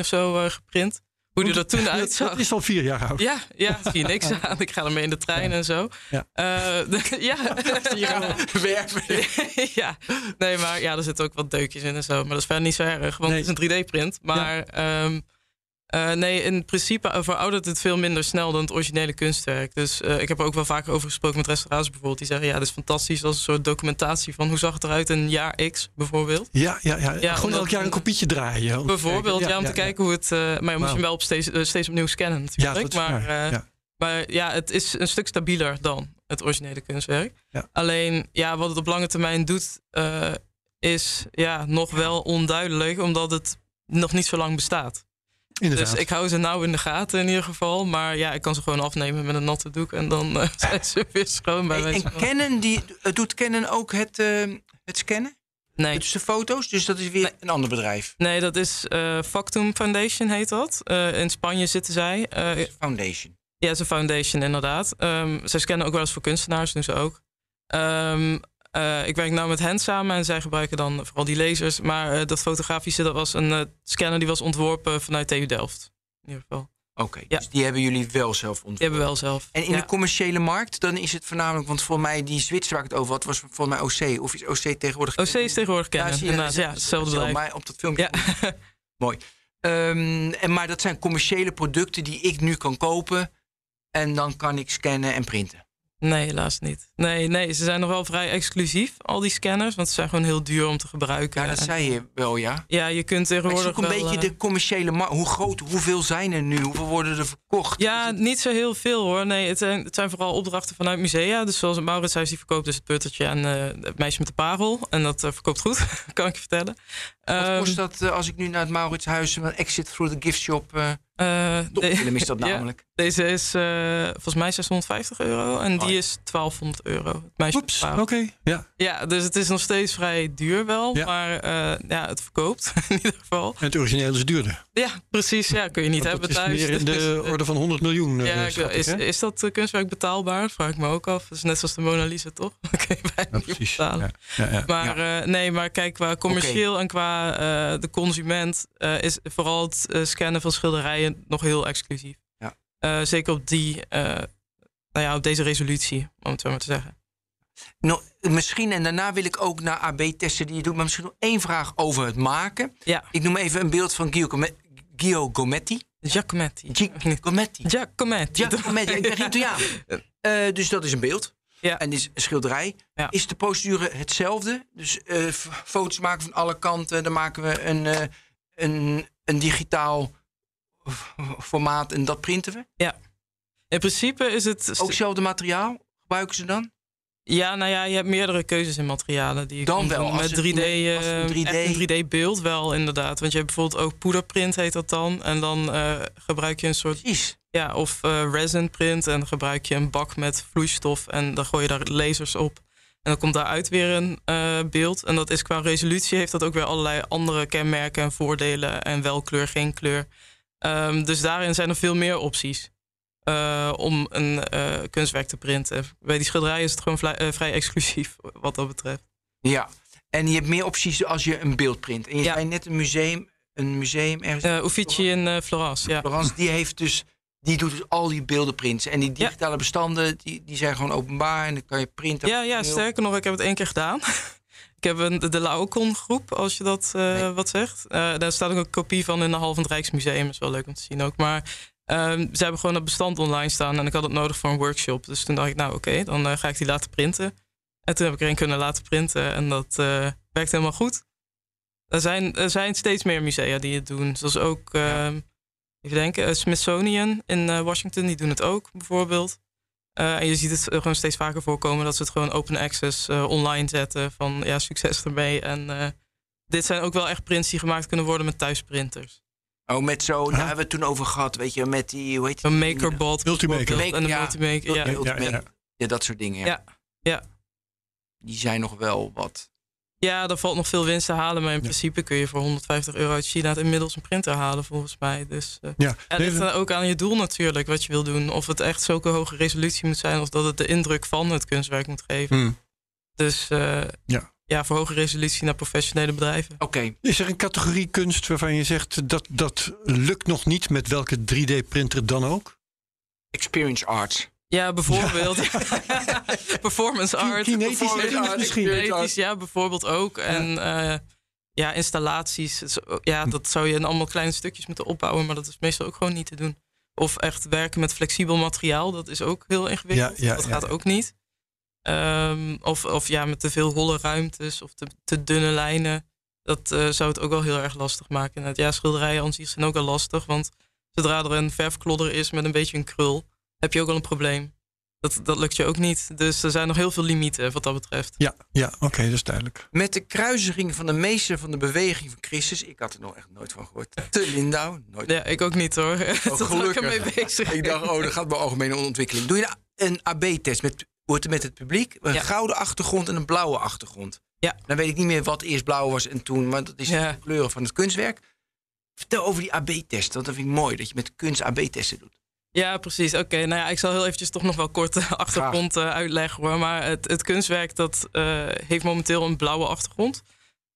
of zo geprint. Hoe die er toen Dat, uitzag. dat is al vier jaar oud. Ja, ja, zie je niks aan. Ik ga ermee in de trein en zo. Ja. Eh, ja. ja. Werpen. ja, nee, maar ja, er zitten ook wat deukjes in en zo. Maar dat is verder niet zo erg, want Nee. het is een 3D-print. Maar ehm, eh, nee, in principe veroudert het veel minder snel dan het originele kunstwerk. Dus eh, ik heb er ook wel vaker over gesproken met restauraties bijvoorbeeld. Die zeggen, ja, dat is fantastisch als een soort documentatie van hoe zag het eruit in jaar X bijvoorbeeld. Ja, ja, ja. Ja, Gewoon elk jaar een kopietje draaien. Bijvoorbeeld, ja, om te kijken hoe het... eh, maar je moet hem wel op steeds, steeds opnieuw scannen Ja, natuurlijk. dat is maar, ja. maar ja, het is een stuk stabieler dan het originele kunstwerk. Ja. Alleen, ja, wat het op lange termijn doet, is ja, nog wel onduidelijk, omdat het nog niet zo lang bestaat. Inderdaad. Dus ik hou ze nou in de gaten in ieder geval. Maar ja, ik kan ze gewoon afnemen met een natte doek en dan eh, zijn ze weer schoon bij wijze en. Canon, die, eh, doet Canon ook het, eh, het scannen? Nee. Dus de foto's? Dus dat is weer Nee. een ander bedrijf. Nee, dat is eh Factum Foundation heet dat. Eh, in Spanje zitten zij. Eh, Foundation. Ja, het is een foundation inderdaad. Ehm zij scannen ook wel eens voor kunstenaars, doen ze ook. Ehm, eh, ik werk nou met hen samen en zij gebruiken dan vooral die lasers. Maar eh, dat fotografische, dat was een eh, scanner die was ontworpen vanuit TU Delft. In ieder geval. Oké, Ja. dus die hebben jullie wel zelf Die ontwikkeld. hebben we wel zelf. En in Ja. de commerciële markt, dan is het voornamelijk... Want voor mij, die Zwitser waar ik het over had, was voor mij OC. Of is OC tegenwoordig... OC is tegenwoordig kennen. je, inderdaad. Ja, hetzelfde bedrijf. Maar op dat filmpje... Ja. Mooi. Ehm, en, maar dat zijn commerciële producten die ik nu kan kopen. En dan kan ik scannen en printen. Nee, helaas niet. Nee, nee, ze zijn nog wel vrij exclusief, al die scanners. Want ze zijn gewoon heel duur om te gebruiken. Ja, dat En- zei je wel, ja. ja je kunt Maar ik tegenwoordig zoek een wel, beetje eh, de commerciële markt. Hoe groot, hoeveel zijn er nu? Hoeveel worden er verkocht? Ja, Is het- niet zo heel veel hoor. Nee, het zijn, het zijn vooral opdrachten vanuit musea. Dus zoals het Mauritshuis, die verkoopt dus het puttertje en eh, het meisje met de parel. En dat eh, verkoopt goed, kan ik je vertellen. Wat Ehm, kost dat eh, als ik nu naar het Mauritshuis... een exit through the gift shop... eh eh, de- is dat Ja, namelijk. deze is eh, volgens mij 650 euro en die Oh ja. is 1200 euro. Oeps, oké. Ja. Ja, dus het is nog steeds vrij duur wel. Ja. Maar eh, ja, het verkoopt in ieder geval. En het origineel is duurder. Ja, precies. Ja, kun je niet Want hebben dat is thuis. meer in de orde van 100 miljoen. Ja, is, is dat kunstwerk betaalbaar? Dat vraag ik me ook af. Dat is net zoals de Mona Lisa, toch? Dat kun je bijna Ja, niet precies. betalen. Ja, ja, ja. Maar eh, nee, maar kijk, qua commercieel en qua eh, de consument eh, is vooral het eh, scannen van schilderijen nog heel exclusief. Ja. Zeker op die, nou ja, op deze resolutie, om het zo maar te zeggen. Nou, misschien, en daarna wil ik ook naar AB-testen die je doet... maar misschien nog één vraag over het maken. Ja, Ik noem even een beeld van Gio, Gome- Gio Gometti. Giacometti. Gi- Gometti. Giacometti. Giacometti, ik ben Italiaan. Dus dat is een beeld. Ja. En een schilderij. Ja. Is de procedure hetzelfde? Dus eh, foto's maken van alle kanten. Dan maken we een, eh, een, een digitaal formaat en dat printen we. In principe is het... Ook hetzelfde materiaal gebruiken ze dan? Ja, nou ja, je hebt meerdere keuzes in materialen die je Dan wel, Met het 3D, met- als het een eh, 3D echt een 3D-beeld wel, inderdaad. Want je hebt bijvoorbeeld ook poederprint, heet dat dan. En dan eh, gebruik je een soort Precies. Ja, of eh, resin print. En dan gebruik je een bak met vloeistof en dan gooi je daar lasers op. En dan komt daaruit weer een eh, beeld. En dat is qua resolutie heeft dat ook weer allerlei andere kenmerken en voordelen. En wel kleur, geen kleur. Ehm, dus daarin zijn er veel meer opties eh, om een kunstwerk te printen. Bij die schilderijen is het gewoon vrij exclusief wat dat betreft. Ja. En je hebt meer opties als je een beeld print. En je Ja. zei net een museum, een museum ergens Uffizi in Florence, ja. Florence, die heeft dus die doet dus al die beeldenprints. En die digitale bestanden, die, die zijn gewoon openbaar. En dan kan je printen. Ja, ja, sterker nog, ik heb het één keer gedaan. ik heb een, de Laocon groep, als je dat eh, wat zegt. Eh, daar staat ook een kopie van in de Hal van het Rijksmuseum. is wel leuk om te zien ook. Maar ehm, ze hebben gewoon het bestand online staan. En ik had het nodig voor een workshop. Dus toen dacht ik, nou oké, dan eh, ga ik die laten printen. En toen heb ik er een kunnen laten printen. En dat werkt helemaal goed. Er zijn, er zijn steeds meer musea die het doen. Zoals ook, ehm, even denken, eh, Smithsonian in eh, Washington. Die doen het ook, bijvoorbeeld. Uh, en je ziet het gewoon steeds vaker voorkomen dat ze het gewoon open access uh, online zetten. Van ja, succes ermee. En uh, dit zijn ook wel echt prints die gemaakt kunnen worden met thuisprinters. Oh, met zo, daar hebben we het toen over gehad, weet je, met die, hoe heet die? Een makerbot. Multimaker. En een ja, multimaker, ja. Ja, ja, ja. ja, dat soort dingen. Ja. Ja, ja. Die zijn nog wel wat. Ja, daar valt nog veel winst te halen. Maar in principe kun je voor 150 euro uit China inmiddels een printer halen, volgens mij. Dus, uh, Ja, en het ligt dan ook aan je doel natuurlijk, wat je wil doen. Of het echt zulke hoge resolutie moet zijn, of dat het de indruk van het kunstwerk moet geven. Hmm. Dus uh, Ja. ja, voor hoge resolutie naar professionele bedrijven. Oké, Is er een categorie kunst waarvan je zegt dat dat lukt nog niet met welke 3D-printer dan ook? experience arts. Ja, bijvoorbeeld. Performance art. Kinetisch Performance art, misschien. Kinetisch, ja, bijvoorbeeld ook. En eh, ja, installaties. Is- Ja, dat zou je in allemaal kleine stukjes moeten opbouwen, maar dat is meestal ook gewoon niet te doen. Of echt werken met flexibel materiaal, dat is ook heel ingewikkeld. Ja, dat gaat ook niet. Ehm, of, of ja, met te veel holle ruimtes of te, te dunne lijnen. Dat eh, zou het ook wel heel erg lastig maken. Ja, schilderijen aan zich zijn ook al lastig. Want zodra er een verfklodder is met een beetje een krul, heb je ook al een probleem. Dat, dat lukt je ook niet. Dus er zijn nog heel veel limieten wat dat betreft. Ja, ja oké, dat is duidelijk. Met de kruisiging van de meester van de beweging van Christus. Ik had er nog echt nooit van gehoord. Te Lindau. Nooit. Ja, ik ook niet hoor. Oh, Tot ik ermee bezig. Ik dacht, oh, dat gaat bij algemene ontwikkeling. Doe je een AB-test met, wordt er met het publiek? Een Ja. gouden achtergrond en een blauwe achtergrond. Ja. Dan weet ik niet meer wat eerst blauw was en toen. Maar dat is Ja. de kleuren van het kunstwerk. Vertel over die AB-test. Want dat vind ik mooi. Dat je met kunst AB-testen doet. Ja, precies. Oké, nou ja, ik zal heel eventjes toch nog wel kort de achtergrond eh, uitleggen hoor. Maar het, het kunstwerk dat eh, heeft momenteel een blauwe achtergrond.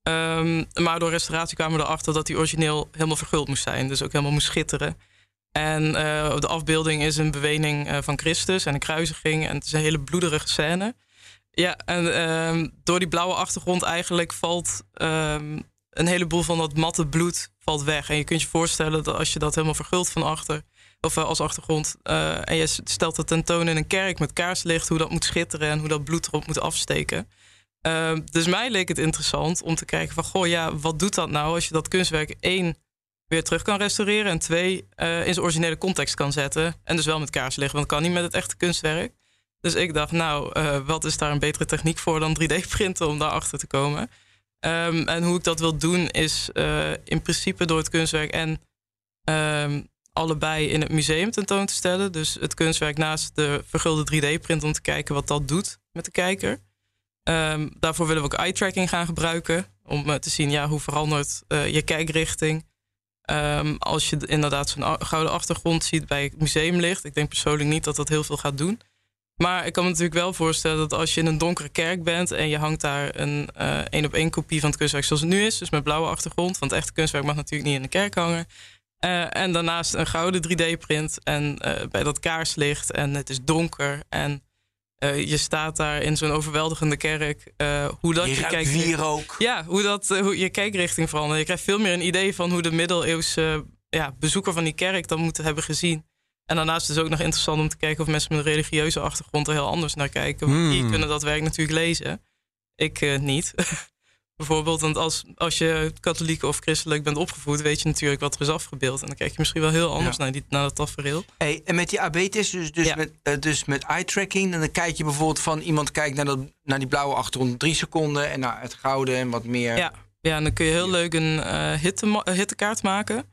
Ehm, maar door restauratie kwamen we erachter dat die origineel helemaal verguld moest zijn. Dus ook helemaal moest schitteren. En eh, de afbeelding is een bewening eh, van Christus en een kruisiging. En het is een hele bloederige scène. Ja, en ehm, door die blauwe achtergrond eigenlijk valt ehm, een heleboel van dat matte bloed valt weg. En je kunt je voorstellen dat als je dat helemaal vergult van achter, of eh, als achtergrond, eh, en je stelt dat tentoon in een kerk met kaarslicht, hoe dat moet schitteren en hoe dat bloed erop moet afsteken. Ehm, dus mij leek het interessant om te kijken van, goh, ja, wat doet dat nou als je dat kunstwerk één weer terug kan restaureren en twee eh, in zijn originele context kan zetten en dus wel met kaarslicht, want dat kan niet met het echte kunstwerk. Dus ik dacht, nou, wat is daar een betere techniek voor dan 3D-printen om daarachter te komen? Ehm, en hoe ik dat wil doen is in principe door het kunstwerk en ehm, allebei in het museum tentoon te stellen. Dus het kunstwerk naast de vergulde 3D-print om te kijken wat dat doet met de kijker. Ehm, daarvoor willen we ook eye-tracking gaan gebruiken. Om eh, te zien ja, hoe verandert eh, je kijkrichting. Ehm, als je inderdaad zo'n gouden achtergrond ziet bij het museumlicht. Ik denk persoonlijk niet dat dat heel veel gaat doen. Maar ik kan me natuurlijk wel voorstellen dat als je in een donkere kerk bent en je hangt daar een eh, één op één kopie van het kunstwerk zoals het nu is, dus met blauwe achtergrond, want het echte kunstwerk mag natuurlijk niet in de kerk hangen. Eh, en daarnaast een gouden 3D-print en eh, bij dat kaarslicht en het is donker en eh, je staat daar in zo'n overweldigende kerk. hoe dat Je kijkt. wierook. Ja, hoe, dat, hoe je kijkrichting verandert. Je krijgt veel meer een idee van hoe de middeleeuwse ja, bezoeker van die kerk dat moet hebben gezien. En daarnaast is het ook nog interessant om te kijken of mensen met een religieuze achtergrond er heel anders naar kijken. Want die Hmm. kunnen dat werk natuurlijk lezen. Ik eh, niet. Bijvoorbeeld, want als, als je katholiek of christelijk bent opgevoed, weet je natuurlijk wat er is afgebeeld. En dan kijk je misschien wel heel anders Ja. naar, die, naar dat tafereel. Hey, en met die AB-test, dus, dus, Ja. met, eh, dus met eye-tracking, en dan kijk je bijvoorbeeld van iemand kijkt naar, dat, naar die blauwe achtergrond drie seconden en naar het gouden en wat meer. Ja. ja, en dan kun je heel leuk een eh, hitte, eh, hittekaart maken.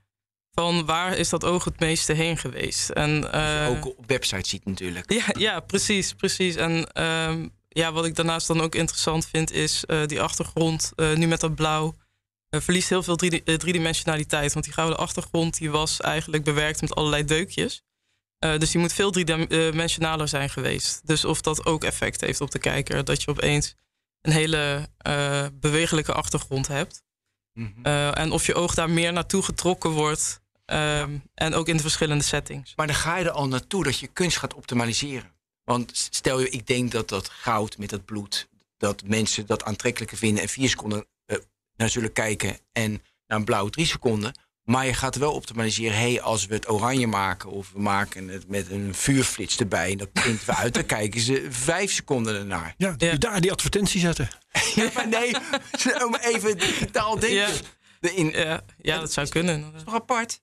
Van waar is dat oog het meeste heen geweest? En, eh, Ook op website ziet natuurlijk. Ja, ja precies, precies. En ehm, ja, wat ik daarnaast dan ook interessant vind, is eh, die achtergrond, eh, nu met dat blauw, eh, verliest heel veel drie- driedimensionaliteit. Want die gouden achtergrond die was eigenlijk bewerkt met allerlei deukjes. Dus die moet veel driedimensionaler zijn geweest. Dus of dat ook effect heeft op de kijker, dat je opeens een hele bewegelijke achtergrond hebt. Mhm. En of je oog daar meer naartoe getrokken wordt. ehm, En ook in de verschillende settings. Maar dan ga je er al naartoe dat je kunst gaat optimaliseren. Want stel je, ik denk dat dat goud met dat bloed, dat mensen dat aantrekkelijker vinden en vier seconden eh, naar zullen kijken en naar een blauw drie seconden. Maar je gaat wel optimaliseren. Hé, hey, als we het oranje maken of we maken het met een vuurflits erbij en dat printen we uit, dan kijken ze vijf seconden ernaar. Ja, Ja. daar die advertentie zetten. Ja, maar nee, om even digitaal denken. Ja. Ja, ja dat zou kunnen. Toch apart?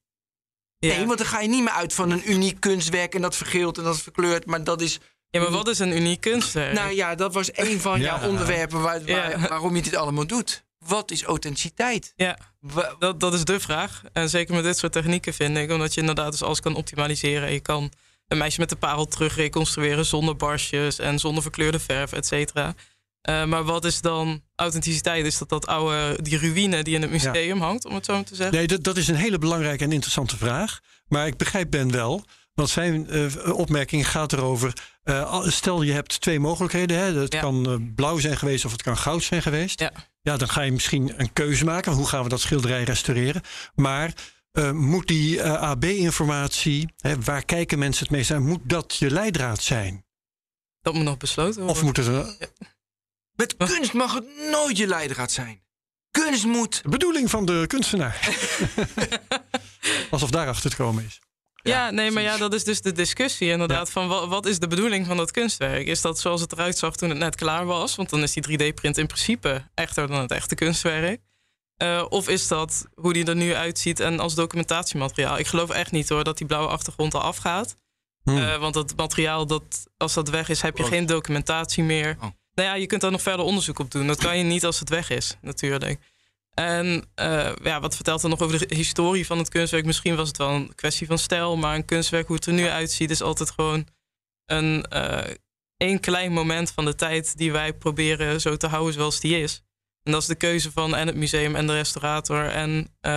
Ja. Nee, want dan ga je niet meer uit van een uniek kunstwerk en dat vergeelt en dat verkleurt. Maar dat is, Ja, maar wat is een uniek kunstwerk? nou ja, dat was een van Ja. jouw onderwerpen waar, waar- Ja. waarom je dit allemaal doet. Wat is authenticiteit? ja, Wa- dat, dat is de vraag. En zeker met dit soort technieken vind ik. Omdat je inderdaad dus alles kan optimaliseren. Je kan een meisje met de parel terug reconstrueren zonder barstjes en zonder verkleurde verf, et cetera. Eh, maar wat is dan authenticiteit? Is dat dat oude, die ruïne die in het museum hangt, om het zo maar te zeggen? Nee, dat, dat is een hele belangrijke en interessante vraag. Maar ik begrijp Ben wel. Want zijn eh, opmerking gaat erover. al- stel je hebt twee mogelijkheden. Hè. Het Ja. kan blauw zijn geweest of het kan goud zijn geweest. Ja. ja, dan ga je misschien een keuze maken. Hoe gaan we dat schilderij restaureren? Maar moet die eh, AB-informatie, waar kijken mensen het meest naar, moet dat je leidraad zijn? Dat moet nog besloten worden. Of moet het een Met kunst mag het nooit je leidraad zijn. Kunst moet. de bedoeling van de kunstenaar? Alsof daarachter te komen is. Ja, nee, maar ja, dat is dus de discussie inderdaad. Van wat, wat is de bedoeling van dat kunstwerk? Is dat zoals het eruit zag toen het net klaar was? Want dan is die 3D-print in principe echter dan het echte kunstwerk. Eh, of is dat hoe die er nu uitziet en als documentatiemateriaal? Ik geloof echt niet hoor dat die blauwe achtergrond al afgaat. Hmm. Eh, want dat materiaal, dat, als dat weg is, heb je Oh. geen documentatie meer. Oh. Nou ja, je kunt daar nog verder onderzoek op doen. Dat kan je niet als het weg is, natuurlijk. En eh, ja, wat vertelt er nog over de historie van het kunstwerk? Misschien was het wel een kwestie van stijl, maar een kunstwerk, hoe het er nu uitziet, is altijd gewoon een eh één klein moment van de tijd die wij proberen zo te houden zoals die is. En dat is de keuze van en het museum en de restaurator en eh,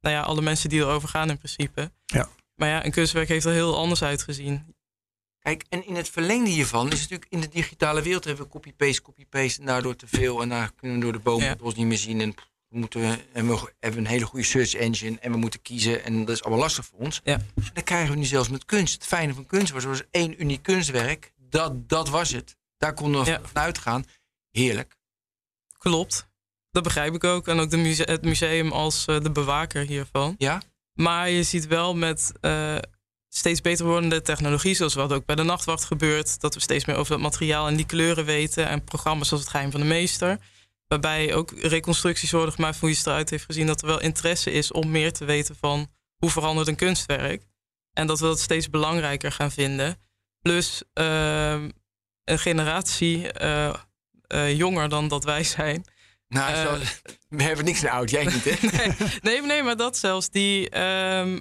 nou ja, alle mensen die erover gaan in principe. Ja. Maar ja, een kunstwerk heeft er heel anders uitgezien. Kijk, en in het verlengde hiervan is natuurlijk in de digitale wereld hebben we copy-paste, copy-paste en daardoor te veel. En daar kunnen we door de bomen Ja. het bos niet meer zien. En pff, moeten we, en we hebben een hele goede search engine en we moeten kiezen. En dat is allemaal lastig voor ons. Ja. Dat krijgen we nu zelfs met kunst. Het fijne van kunst was, was één uniek kunstwerk. Dat, dat was het. Daar konden we Ja. van uitgaan. Heerlijk. Klopt. Dat begrijp ik ook. En ook de muse- het museum als eh, de bewaker hiervan. Ja? Maar je ziet wel met eh, steeds beter wordende technologie, zoals wat ook bij de nachtwacht gebeurt, dat we steeds meer over dat materiaal en die kleuren weten. En programma's zoals het Geheim van de Meester. Waarbij ook reconstructies worden gemaakt van hoe je het eruit heeft gezien. Dat er wel interesse is om meer te weten van hoe verandert een kunstwerk. En dat we dat steeds belangrijker gaan vinden. Plus ehm, een generatie eh, eh, jonger dan dat wij zijn. Nou, Eh, zo- we hebben niks aan oud. Jij niet, hè? Nee, nee, maar dat zelfs. Die ehm,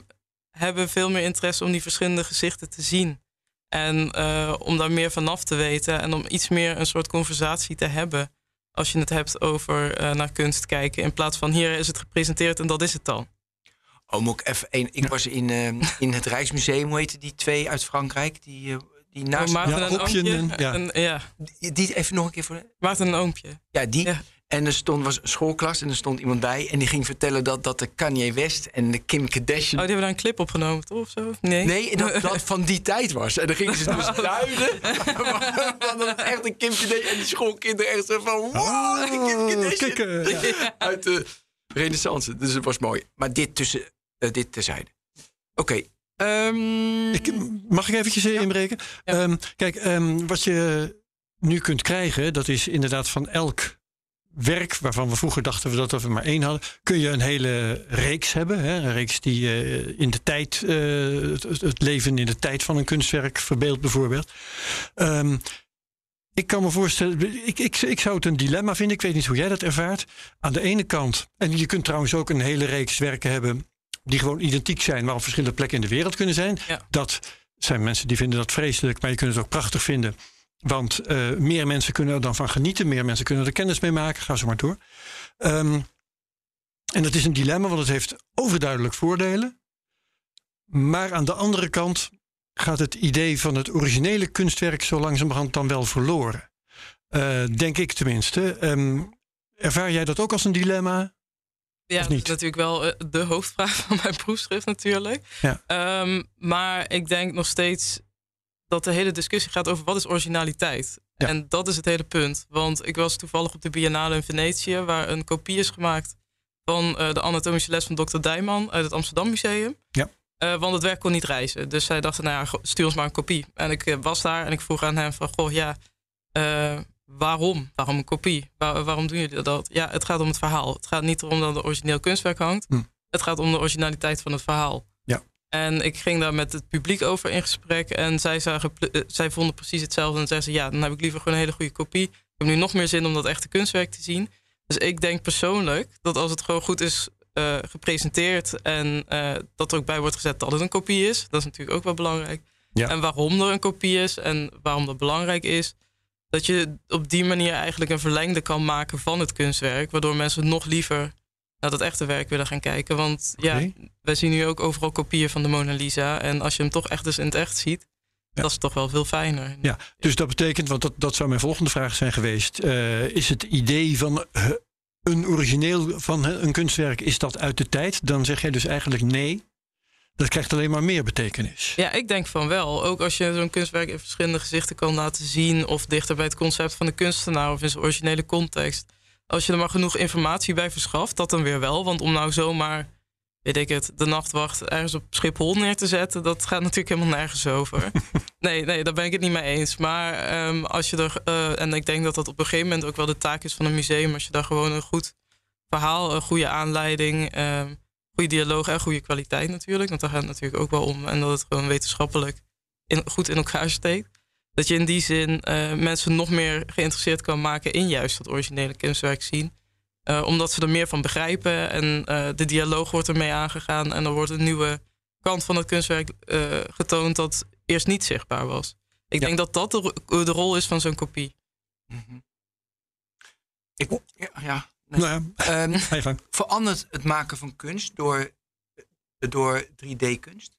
hebben veel meer interesse om die verschillende gezichten te zien. En eh, om daar meer vanaf te weten. En om iets meer een soort conversatie te hebben. Als je het hebt over eh, naar kunst kijken. In plaats van hier is het gepresenteerd en dat is het dan. Oh, moet ik even één. Ik was in, eh, in het Rijksmuseum, hoe heette die twee uit Frankrijk? Die, die naast. Maarten Ja, en Opjen Oompje. en- ja. En, ja, Die, die even nog een keer voor. de- Maarten en Oompje. Ja, die. Ja. En er stond, was een schoolklas en er stond iemand bij. En die ging vertellen dat, dat de Kanye West en de Kim Oh, Kardashian... die hebben daar een clip opgenomen, toch? Of zo? Nee. Nee, dat dat van die tijd was. En dan gingen ze dus duiden. van dat het echt een Kim Kardashian... En die schoolkinderen echt zo van... Wow, Kim Oh, Kardashian. ja. Uit de renaissance. Dus het was mooi. Maar dit, tussen, eh, dit terzijde. Oké. ehm, Ik, mag ik eventjes eh, inbreken? Ja. Ehm, kijk, ehm, wat je nu kunt krijgen, dat is inderdaad van elk werk, waarvan we vroeger dachten we dat we er maar één hadden, kun je een hele reeks hebben. Hè? Een reeks die uh, in de tijd, uh, het, het, leven in de tijd van een kunstwerk verbeeldt, bijvoorbeeld. Um, ik kan me voorstellen, ik, ik, ik zou het een dilemma vinden. Ik weet niet hoe jij dat ervaart. Aan de ene kant, en je kunt trouwens ook een hele reeks werken hebben die gewoon identiek zijn, maar op verschillende plekken in de wereld kunnen zijn. Ja. Dat zijn mensen die vinden dat vreselijk, maar je kunt het ook prachtig vinden. Want uh, meer mensen kunnen er dan van genieten, meer mensen kunnen er kennis mee maken. Ga zo maar door. Um, en dat is een dilemma, want het heeft overduidelijk voordelen. Maar aan de andere kant gaat het idee van het originele kunstwerk zo langzamerhand dan wel verloren. Uh, denk ik tenminste. Um, ervaar jij dat ook als een dilemma? Ja, dat is natuurlijk wel eh, de hoofdvraag van mijn proefschrift natuurlijk. Ja. Um, maar ik denk nog steeds dat de hele discussie gaat over wat is originaliteit. Ja. En dat is het hele punt. Want ik was toevallig op de Biennale in Venetië, waar een kopie is gemaakt van uh, de anatomische les van Dr. Dijman uit het Amsterdam Museum. Ja. Uh, want het werk kon niet reizen. Dus zij dachten, nou ja, stuur ons maar een kopie. En ik uh, was daar en ik vroeg aan hem van, goh, ja, waarom? Waarom een kopie? Waar, waarom doen jullie dat? Ja, het gaat om het verhaal. Het gaat niet erom dat er origineel kunstwerk hangt. Hm. Het gaat om de originaliteit van het verhaal. En ik ging daar met het publiek over in gesprek. En zij, zagen, uh, zij vonden precies hetzelfde. En zeiden ze, ja, dan heb ik liever gewoon een hele goede kopie. Ik heb nu nog meer zin om dat echte kunstwerk te zien. Dus ik denk persoonlijk dat als het gewoon goed is uh, gepresenteerd... en uh, dat er ook bij wordt gezet dat het een kopie is... dat is natuurlijk ook wel belangrijk. Ja. En waarom er een kopie is en waarom dat belangrijk is... dat je op die manier eigenlijk een verlengde kan maken van het kunstwerk... waardoor mensen nog liever naar dat echte werk willen gaan kijken. Want ja, wij zien nu ook overal kopieën van de Mona Lisa. En als je hem toch echt dus in het echt ziet, Ja. dat is toch wel veel fijner. Ja, dus dat betekent, want dat, dat zou mijn volgende vraag zijn geweest. eh, is het idee van eh, een origineel van een kunstwerk, is dat uit de tijd? Dan zeg jij dus eigenlijk nee. Dat krijgt alleen maar meer betekenis. Ja, ik denk van wel. Ook als je zo'n kunstwerk in verschillende gezichten kan laten zien... of dichter bij het concept van de kunstenaar of in zijn originele context. Als je er maar genoeg informatie bij verschaft, dat dan weer wel. Want om nou zomaar, weet ik het, de nachtwacht ergens op Schiphol neer te zetten... dat gaat natuurlijk helemaal nergens over. nee, nee, daar ben ik het niet mee eens. Maar ehm, als je er, uh, en ik denk dat dat op een gegeven moment ook wel de taak is van een museum... als je daar gewoon een goed verhaal, een goede aanleiding... Um, goede dialoog en goede kwaliteit natuurlijk. Want daar gaat het natuurlijk ook wel om. En dat het gewoon wetenschappelijk in, goed in elkaar steekt. Dat je in die zin uh, mensen nog meer geïnteresseerd kan maken in juist dat originele kunstwerk zien. Uh, omdat ze er meer van begrijpen en uh, de dialoog wordt ermee aangegaan. En er wordt een nieuwe kant van het kunstwerk getoond dat eerst niet zichtbaar was. Ik Ja. denk dat dat de, de rol is van zo'n kopie. Mhm. Ik, ja, ja. Nee. Nou Ehm, je gang. verandert het maken van kunst door, door 3D-kunst?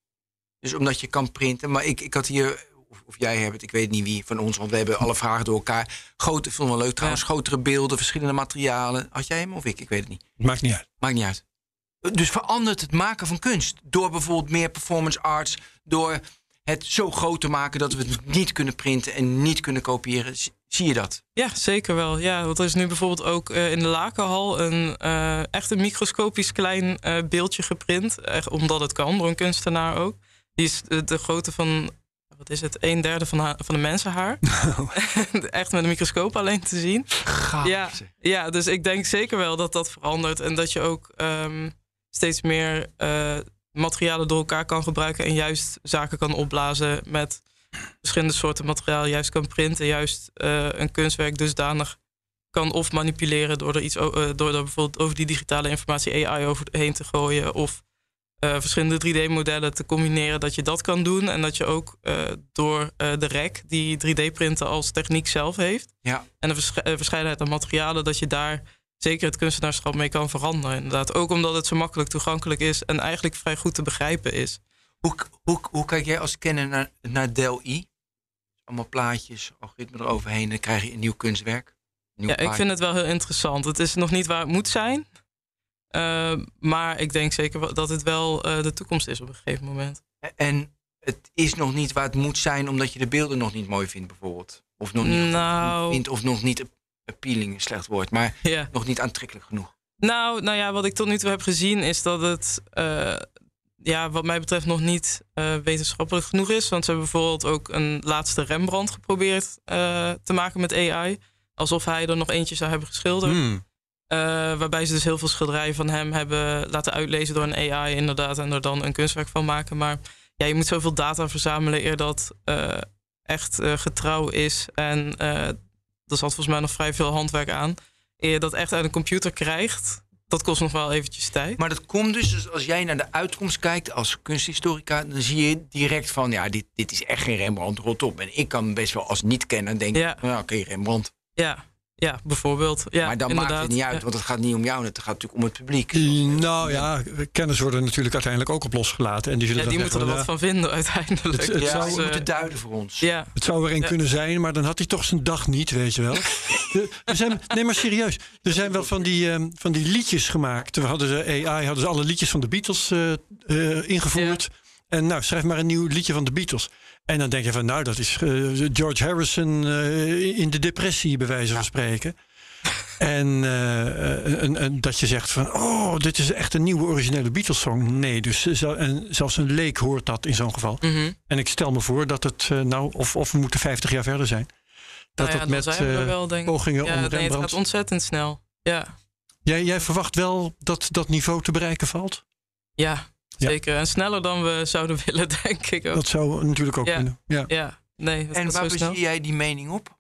Dus omdat je kan printen. Maar ik, ik had hier, of, of jij hebt het, ik weet niet wie van ons, want we hebben alle vragen door elkaar. Grote, ik vond het wel leuk trouwens, Ja. grotere beelden, verschillende materialen. Had jij hem of ik? Ik weet het niet. Maakt niet uit. Maakt niet uit. Dus verandert het maken van kunst door bijvoorbeeld meer performance arts, door het zo groot te maken dat we het niet kunnen printen en niet kunnen kopiëren. Zie- Zie je dat? Ja, zeker wel. Ja, want er is nu bijvoorbeeld ook eh, in de Lakenhal een eh, echt een microscopisch klein eh, beeldje geprint. Echt omdat het kan, door een kunstenaar ook. Die is de, de grootte van, wat is het, een derde van, haar, van een mensenhaar. echt met een microscoop alleen te zien. Gaaf. Ja, ja, dus ik denk zeker wel dat dat verandert. En dat je ook ehm, steeds meer eh, materialen door elkaar kan gebruiken. En juist zaken kan opblazen met verschillende soorten materiaal. Juist kan printen. Juist eh, een kunstwerk dusdanig kan of manipuleren door er iets eh, door er bijvoorbeeld over die digitale informatie AI overheen te gooien. Of eh, verschillende 3D-modellen te combineren, dat je dat kan doen. En dat je ook eh, door eh, de rek die 3D-printen als techniek zelf heeft Ja. en de vers- verscheidenheid aan materialen, dat je daar zeker het kunstenaarschap mee kan veranderen. Inderdaad. Ook omdat het zo makkelijk toegankelijk is en eigenlijk vrij goed te begrijpen is. Hoe, hoe, hoe kijk jij als kenner naar, naar Del-I? Allemaal plaatjes, algoritme eroverheen, dan krijg je een nieuw kunstwerk. Nieuw Ja, ik vind het wel heel interessant. Het is nog niet waar het moet zijn. Eh, maar ik denk zeker dat het wel eh, de toekomst is op een gegeven moment. En het is nog niet waar het moet zijn, omdat je de beelden nog niet mooi vindt, bijvoorbeeld. Of nog niet Nou. vindt, of nog niet appealing, een slecht woord, maar nog niet aantrekkelijk genoeg. Nou, nou ja, wat ik tot nu toe heb gezien is dat het, eh, ja, wat mij betreft, nog niet eh, wetenschappelijk genoeg is. Want ze hebben bijvoorbeeld ook een laatste Rembrandt geprobeerd eh, te maken met AI. Alsof hij er nog eentje zou hebben geschilderd. Hmm. Eh, waarbij ze dus heel veel schilderijen van hem hebben laten uitlezen door een AI, inderdaad. En er dan een kunstwerk van maken. Maar ja, je moet zoveel data verzamelen eer dat eh, echt eh, getrouw is. En er zat volgens mij nog vrij veel handwerk aan. Eer je dat echt uit een computer krijgt, dat kost nog wel eventjes tijd. Maar dat komt dus, dus als jij naar de uitkomst kijkt als kunsthistorica, dan zie je direct van, ja, dit, dit is echt geen Rembrandt, rot op. En ik kan best wel als niet-kenner denken, Ja. ja, oké, Rembrandt. Ja, ja bijvoorbeeld. Ja, maar dan inderdaad. maakt het niet uit, Ja. want het gaat niet om jou, het gaat natuurlijk om het publiek. Nou ja, kennis worden natuurlijk uiteindelijk ook op losgelaten. En die zullen Ja, dan die moeten er wat van vinden uiteindelijk. Het- het ja, zou- je moet het duiden voor ons. ja. Het zou er een Ja. kunnen zijn, maar dan had hij toch zijn dag niet, weet je wel. Er zijn, nee, maar serieus. Er zijn wel van die, ehm, van die liedjes gemaakt. We hadden de AI, hadden ze alle liedjes van de Beatles eh, eh, ingevoerd. En nou, schrijf maar een nieuw liedje van de Beatles. En dan denk je van, nou, dat is eh, George Harrison eh, in de depressie, bij wijze van spreken. En, eh, en, en dat je zegt van, oh, dit is echt een nieuwe originele Beatles-song. Nee, dus en zelfs een leek hoort dat in zo'n geval. Mhm. En ik stel me voor dat het, nou, of, of we moeten 50 jaar verder zijn. Dat Nou ja, dan met zijn we wel, denk ik. pogingen ja, om nee, het gaat ontzettend snel. Ja, Jij, jij verwacht wel dat dat niveau te bereiken valt? ja, Ja. zeker. En sneller dan we zouden willen, denk ik ook. Dat zou natuurlijk ook Ja. kunnen. Ja. Ja, nee, dat En waar zie jij die mening op?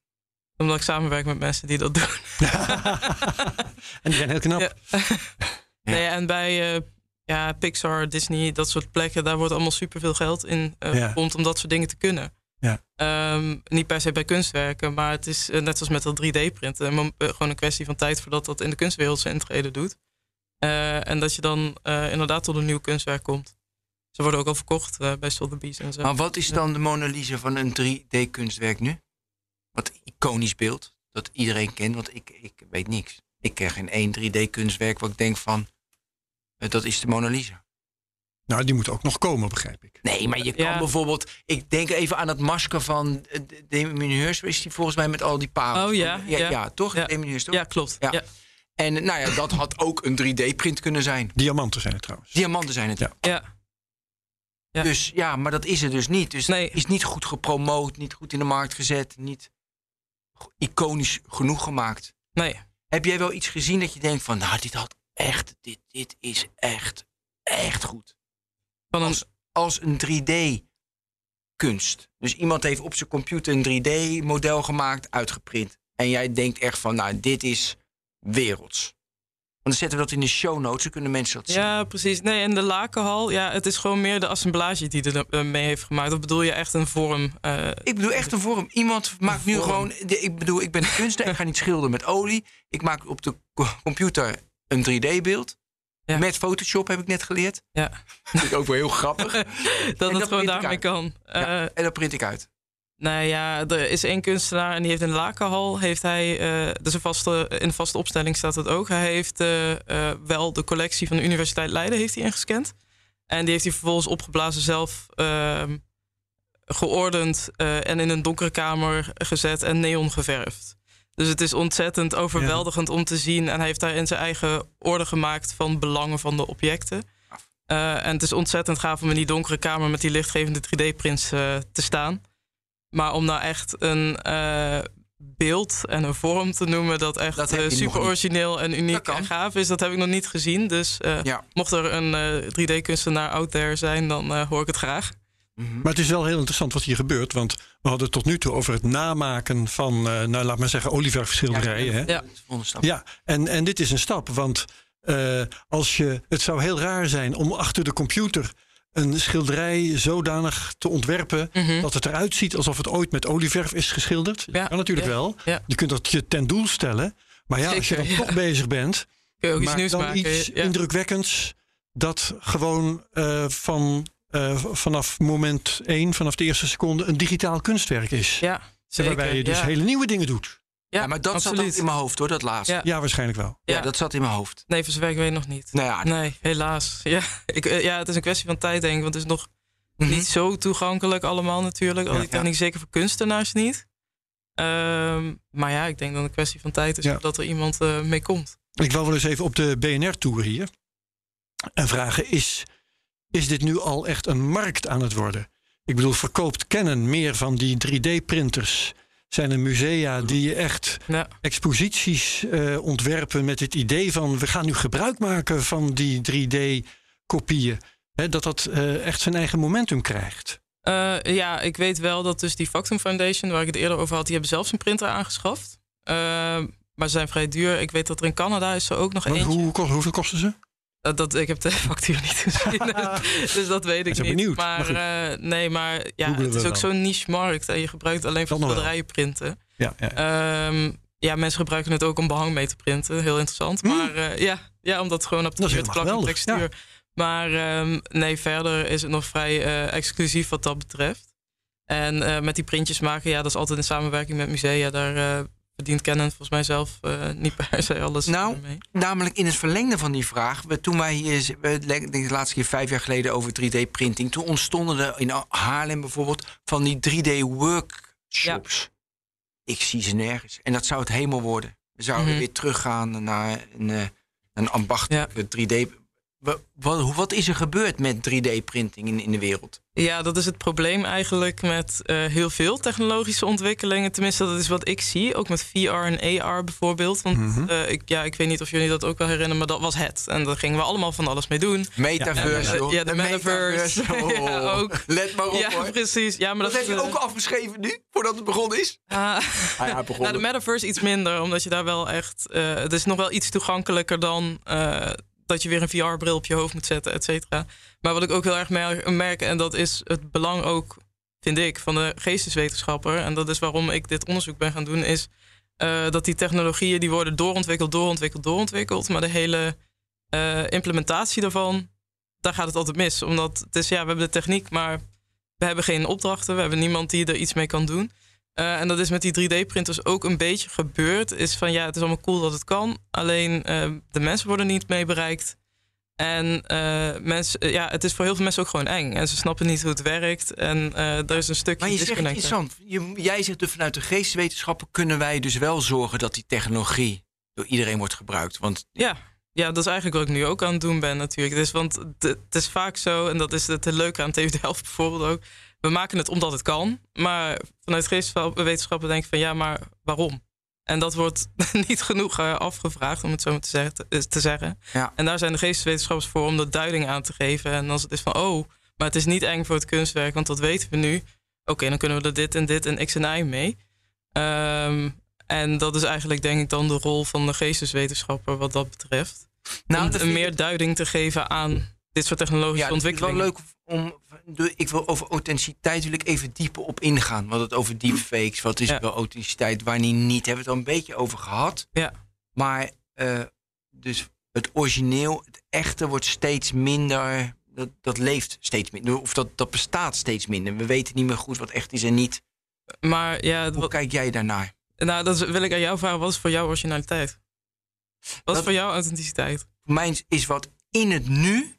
Omdat ik samenwerk met mensen die dat doen. en die zijn heel knap. Ja. Nee, en bij eh, ja, Pixar, Disney, dat soort plekken, daar wordt allemaal superveel geld in eh Ja. gepompt om dat soort dingen te kunnen. Ja. Ehm, niet per se bij kunstwerken, maar het is eh, net zoals met dat 3D-printen. mom- eh, gewoon een kwestie van tijd voordat dat in de kunstwereld zijn intrede doet. Eh, en dat je dan eh, inderdaad tot een nieuw kunstwerk komt. Ze worden ook al verkocht eh, bij Sotheby's en zo. Maar wat is dan de Mona Lisa van een 3D-kunstwerk nu? Wat iconisch beeld, dat iedereen kent, want ik, ik weet niks. Ik ken geen één 3D-kunstwerk waar ik denk van, eh, dat is de Mona Lisa. Nou, die moet ook nog komen, begrijp ik. Nee, maar je kan Ja. bijvoorbeeld... Ik denk even aan het masker van Damien Hirst. Is die volgens mij met al die parels? Oh, ja, ja, ja. ja, toch? Ja. Damien Hirst, toch? ja, klopt. Ja. En nou ja, dat had ook een 3D-print kunnen zijn. Diamanten zijn het trouwens. Diamanten zijn het. Ja. Ja. Ja. Dus ja, maar dat is er dus niet. Dus Nee. is niet goed gepromoot, niet goed in de markt gezet, niet iconisch genoeg gemaakt. Nee. Heb jij wel iets gezien dat je denkt van, nou, dit had echt, dit, dit is echt, echt goed. Van een, Als, als een 3D-kunst. Dus iemand heeft op zijn computer een 3D-model gemaakt, uitgeprint. En jij denkt echt van, nou, dit is werelds. Want dan zetten we dat in de show notes, dan kunnen mensen dat zien. Ja, precies. Nee, en de lakenhal, ja, het is gewoon meer de assemblage die er eh, mee heeft gemaakt. Of bedoel je echt een vorm? eh, Ik bedoel echt een vorm. Iemand maakt nu gewoon. de- Ik bedoel, ik ben een kunstenaar. ik ga niet schilderen met olie. Ik maak op de co- computer een 3D-beeld. Ja. Met Photoshop heb ik net geleerd. ja, Vind ik ook wel heel grappig. dat dat het gewoon daarmee kan. Ja, Eh, en dat print ik uit. Nou ja, er is één kunstenaar en die heeft in de Lakenhal, heeft hij, eh dus een vaste, in de vaste opstelling staat het ook. Hij heeft eh, eh, wel de collectie van de Universiteit Leiden heeft hij ingescand. En die heeft hij vervolgens opgeblazen zelf ehm, geordend en in een donkere kamer gezet en neon geverfd. Dus het is ontzettend overweldigend om te zien. En hij heeft daar in zijn eigen orde gemaakt van belangen van de objecten. En het is ontzettend gaaf om in die donkere kamer met die lichtgevende 3D-prints eh, te staan. Maar om nou echt een eh, beeld en een vorm te noemen dat echt Dat eh, super origineel en uniek en gaaf is, dat heb ik nog niet gezien. Dus eh, Ja. mocht er een eh, 3D-kunstenaar out there zijn, dan eh, hoor ik het graag. Mhm. Maar het is wel heel interessant wat hier gebeurt. Want we hadden het tot nu toe over het namaken van, eh, nou, laat maar zeggen, olieverfschilderijen. hè? Ja, stap. Ja, en, en dit is een stap. Want eh, als je, het zou heel raar zijn om achter de computer een schilderij zodanig te ontwerpen Mhm. dat het eruit ziet alsof het ooit met olieverf is geschilderd. Ja, Dat kan natuurlijk ja, wel. ja. Je kunt dat je ten doel stellen. Maar ja, als je dan toch bezig bent, Kun je ook iets nieuws dan maken. iets indrukwekkends dat gewoon eh, van, eh, vanaf moment één, vanaf de eerste seconde, een digitaal kunstwerk is. Ja, zeker. Waarbij je dus hele nieuwe dingen doet. Ja, Ja, maar dat absoluut. zat ook in mijn hoofd hoor, dat laatste. Ja. Waarschijnlijk wel. Ja. dat zat in mijn hoofd. Nee, voor zover ik weet nog niet. Nou ja, Nee, helaas. Ja, ik, eh, ja, het is een kwestie van tijd, denk ik. Want het is nog mhm. niet zo toegankelijk allemaal natuurlijk. Al Ja. die techniek, zeker voor kunstenaars niet. Ehm, maar ja, ik denk dat het een kwestie van tijd is Ja. dat er iemand eh, mee komt. Ik wil wel eens even op de BNR-tour hier. En vragen, is, is dit nu al echt een markt aan het worden? Ik bedoel, verkoopt Canon meer van die 3D-printers zijn er musea die echt Ja. exposities eh, ontwerpen met het idee van we gaan nu gebruik maken van die 3D-kopieën. dat dat eh, echt zijn eigen momentum krijgt. Eh, ja, ik weet wel dat dus die Factum Foundation, waar ik het eerder over had, die hebben zelfs een printer aangeschaft. Maar ze zijn vrij duur. Ik weet dat er in Canada is er ook nog Maar eentje. hoe, hoeveel kosten ze? Dat, dat, ik heb de factuur niet gezien, dus, dat weet ik ben niet. benieuwd, maar maar eh, nee, maar ja, het is ook zo'n niche markt en je gebruikt het alleen voor schilderijen printen. Ja, ja. Ehm, ja, mensen gebruiken het ook om behang mee te printen. Heel interessant. Maar eh, ja, ja, omdat het gewoon op de Hmm. Dat is met helemaal plak en geweldig, textuur. Maar ehm, nee, verder is het nog vrij eh, exclusief wat dat betreft. En met die printjes maken, ja, dat is altijd in samenwerking met musea. Daar verdient Canon volgens mij zelf eh, niet per se alles Nou. Namelijk in het verlengde van die vraag. We, toen wij hier, we, ik denk de laatste keer vijf jaar geleden over 3D-printing. Toen ontstonden er in Haarlem bijvoorbeeld van die 3D-workshops. Ik zie ze nergens. En dat zou het hemel worden. We zouden Mhm. weer teruggaan naar een, eh, een ambachtelijke 3D. Wa- Wat, wat is er gebeurd met 3D-printing in, in de wereld? Ja, dat is het probleem eigenlijk met eh, heel veel technologische ontwikkelingen. Tenminste, dat is wat ik zie. Ook met VR en AR bijvoorbeeld. Want Mhm. eh, ik, ja, ik weet niet of jullie dat ook wel herinneren, maar dat was het. En daar gingen we allemaal van alles mee doen. Metaverse, Ja, de metaverse. Ja, ook. Let maar op, ja, hoor. precies. Ja, maar Dat dat, heb je eh, ook afgeschreven nu, voordat het begonnen is? ah, Ah ja, nou, de metaverse iets minder, omdat je daar wel echt... eh, het is nog wel iets toegankelijker dan eh, dat je weer een VR-bril op je hoofd moet zetten, et cetera. Maar wat ik ook heel erg mer- merk, en dat is het belang ook, vind ik, van de geesteswetenschapper... en dat is waarom ik dit onderzoek ben gaan doen, is eh, dat die technologieën... die worden doorontwikkeld, doorontwikkeld, doorontwikkeld... maar de hele eh, implementatie daarvan, daar gaat het altijd mis. Omdat het is, ja, we hebben de techniek, maar we hebben geen opdrachten. We hebben niemand die er iets mee kan doen. Eh, en dat is met die 3D-printers ook een beetje gebeurd. Is van ja, het is allemaal cool dat het kan. Alleen eh, de mensen worden niet mee bereikt. En eh, mensen, ja, het is voor heel veel mensen ook gewoon eng. En ze snappen niet hoe het werkt. En er is een stukje Maar je zegt interessant. Je, jij zegt dus vanuit de geesteswetenschappen kunnen wij dus wel zorgen dat die technologie door iedereen wordt gebruikt. Want Ja, ja, dat is eigenlijk wat ik nu ook aan het doen ben natuurlijk. Dus, want het, het is vaak zo, en dat is het leuke aan TU Delft bijvoorbeeld ook. We maken het omdat het kan. Maar vanuit geesteswetenschappen denk ik van ja, maar waarom? En dat wordt niet genoeg eh, afgevraagd, om het zo maar te zeggen. te- te zeggen. Ja. En daar zijn de geesteswetenschappers voor om de duiding aan te geven. En als het is van, oh, maar het is niet eng voor het kunstwerk, want dat weten we nu. Oké, dan kunnen we er dit en dit en X en Y mee. Ehm, en dat is eigenlijk, denk ik, dan de rol van de geesteswetenschapper wat dat betreft. Nou, om dat meer duiding te geven aan dit soort technologische ja, het is wel ontwikkelingen. leuk om. de- Ik wil over authenticiteit wil ik even dieper op ingaan. Want het over deepfakes, wat is Ja. wel authenticiteit, wanneer niet, hebben we het al een beetje over gehad. Ja. Maar eh, dus het origineel, het echte wordt steeds minder. Dat, dat leeft steeds minder. Of dat, dat bestaat steeds minder. We weten niet meer goed wat echt is en niet. Maar ja, Hoe wat- kijk jij daarnaar? nou, dat wil ik aan jou vragen. Wat is voor jou originaliteit? Wat Dat- is voor jou authenticiteit? Voor mij is wat in het nu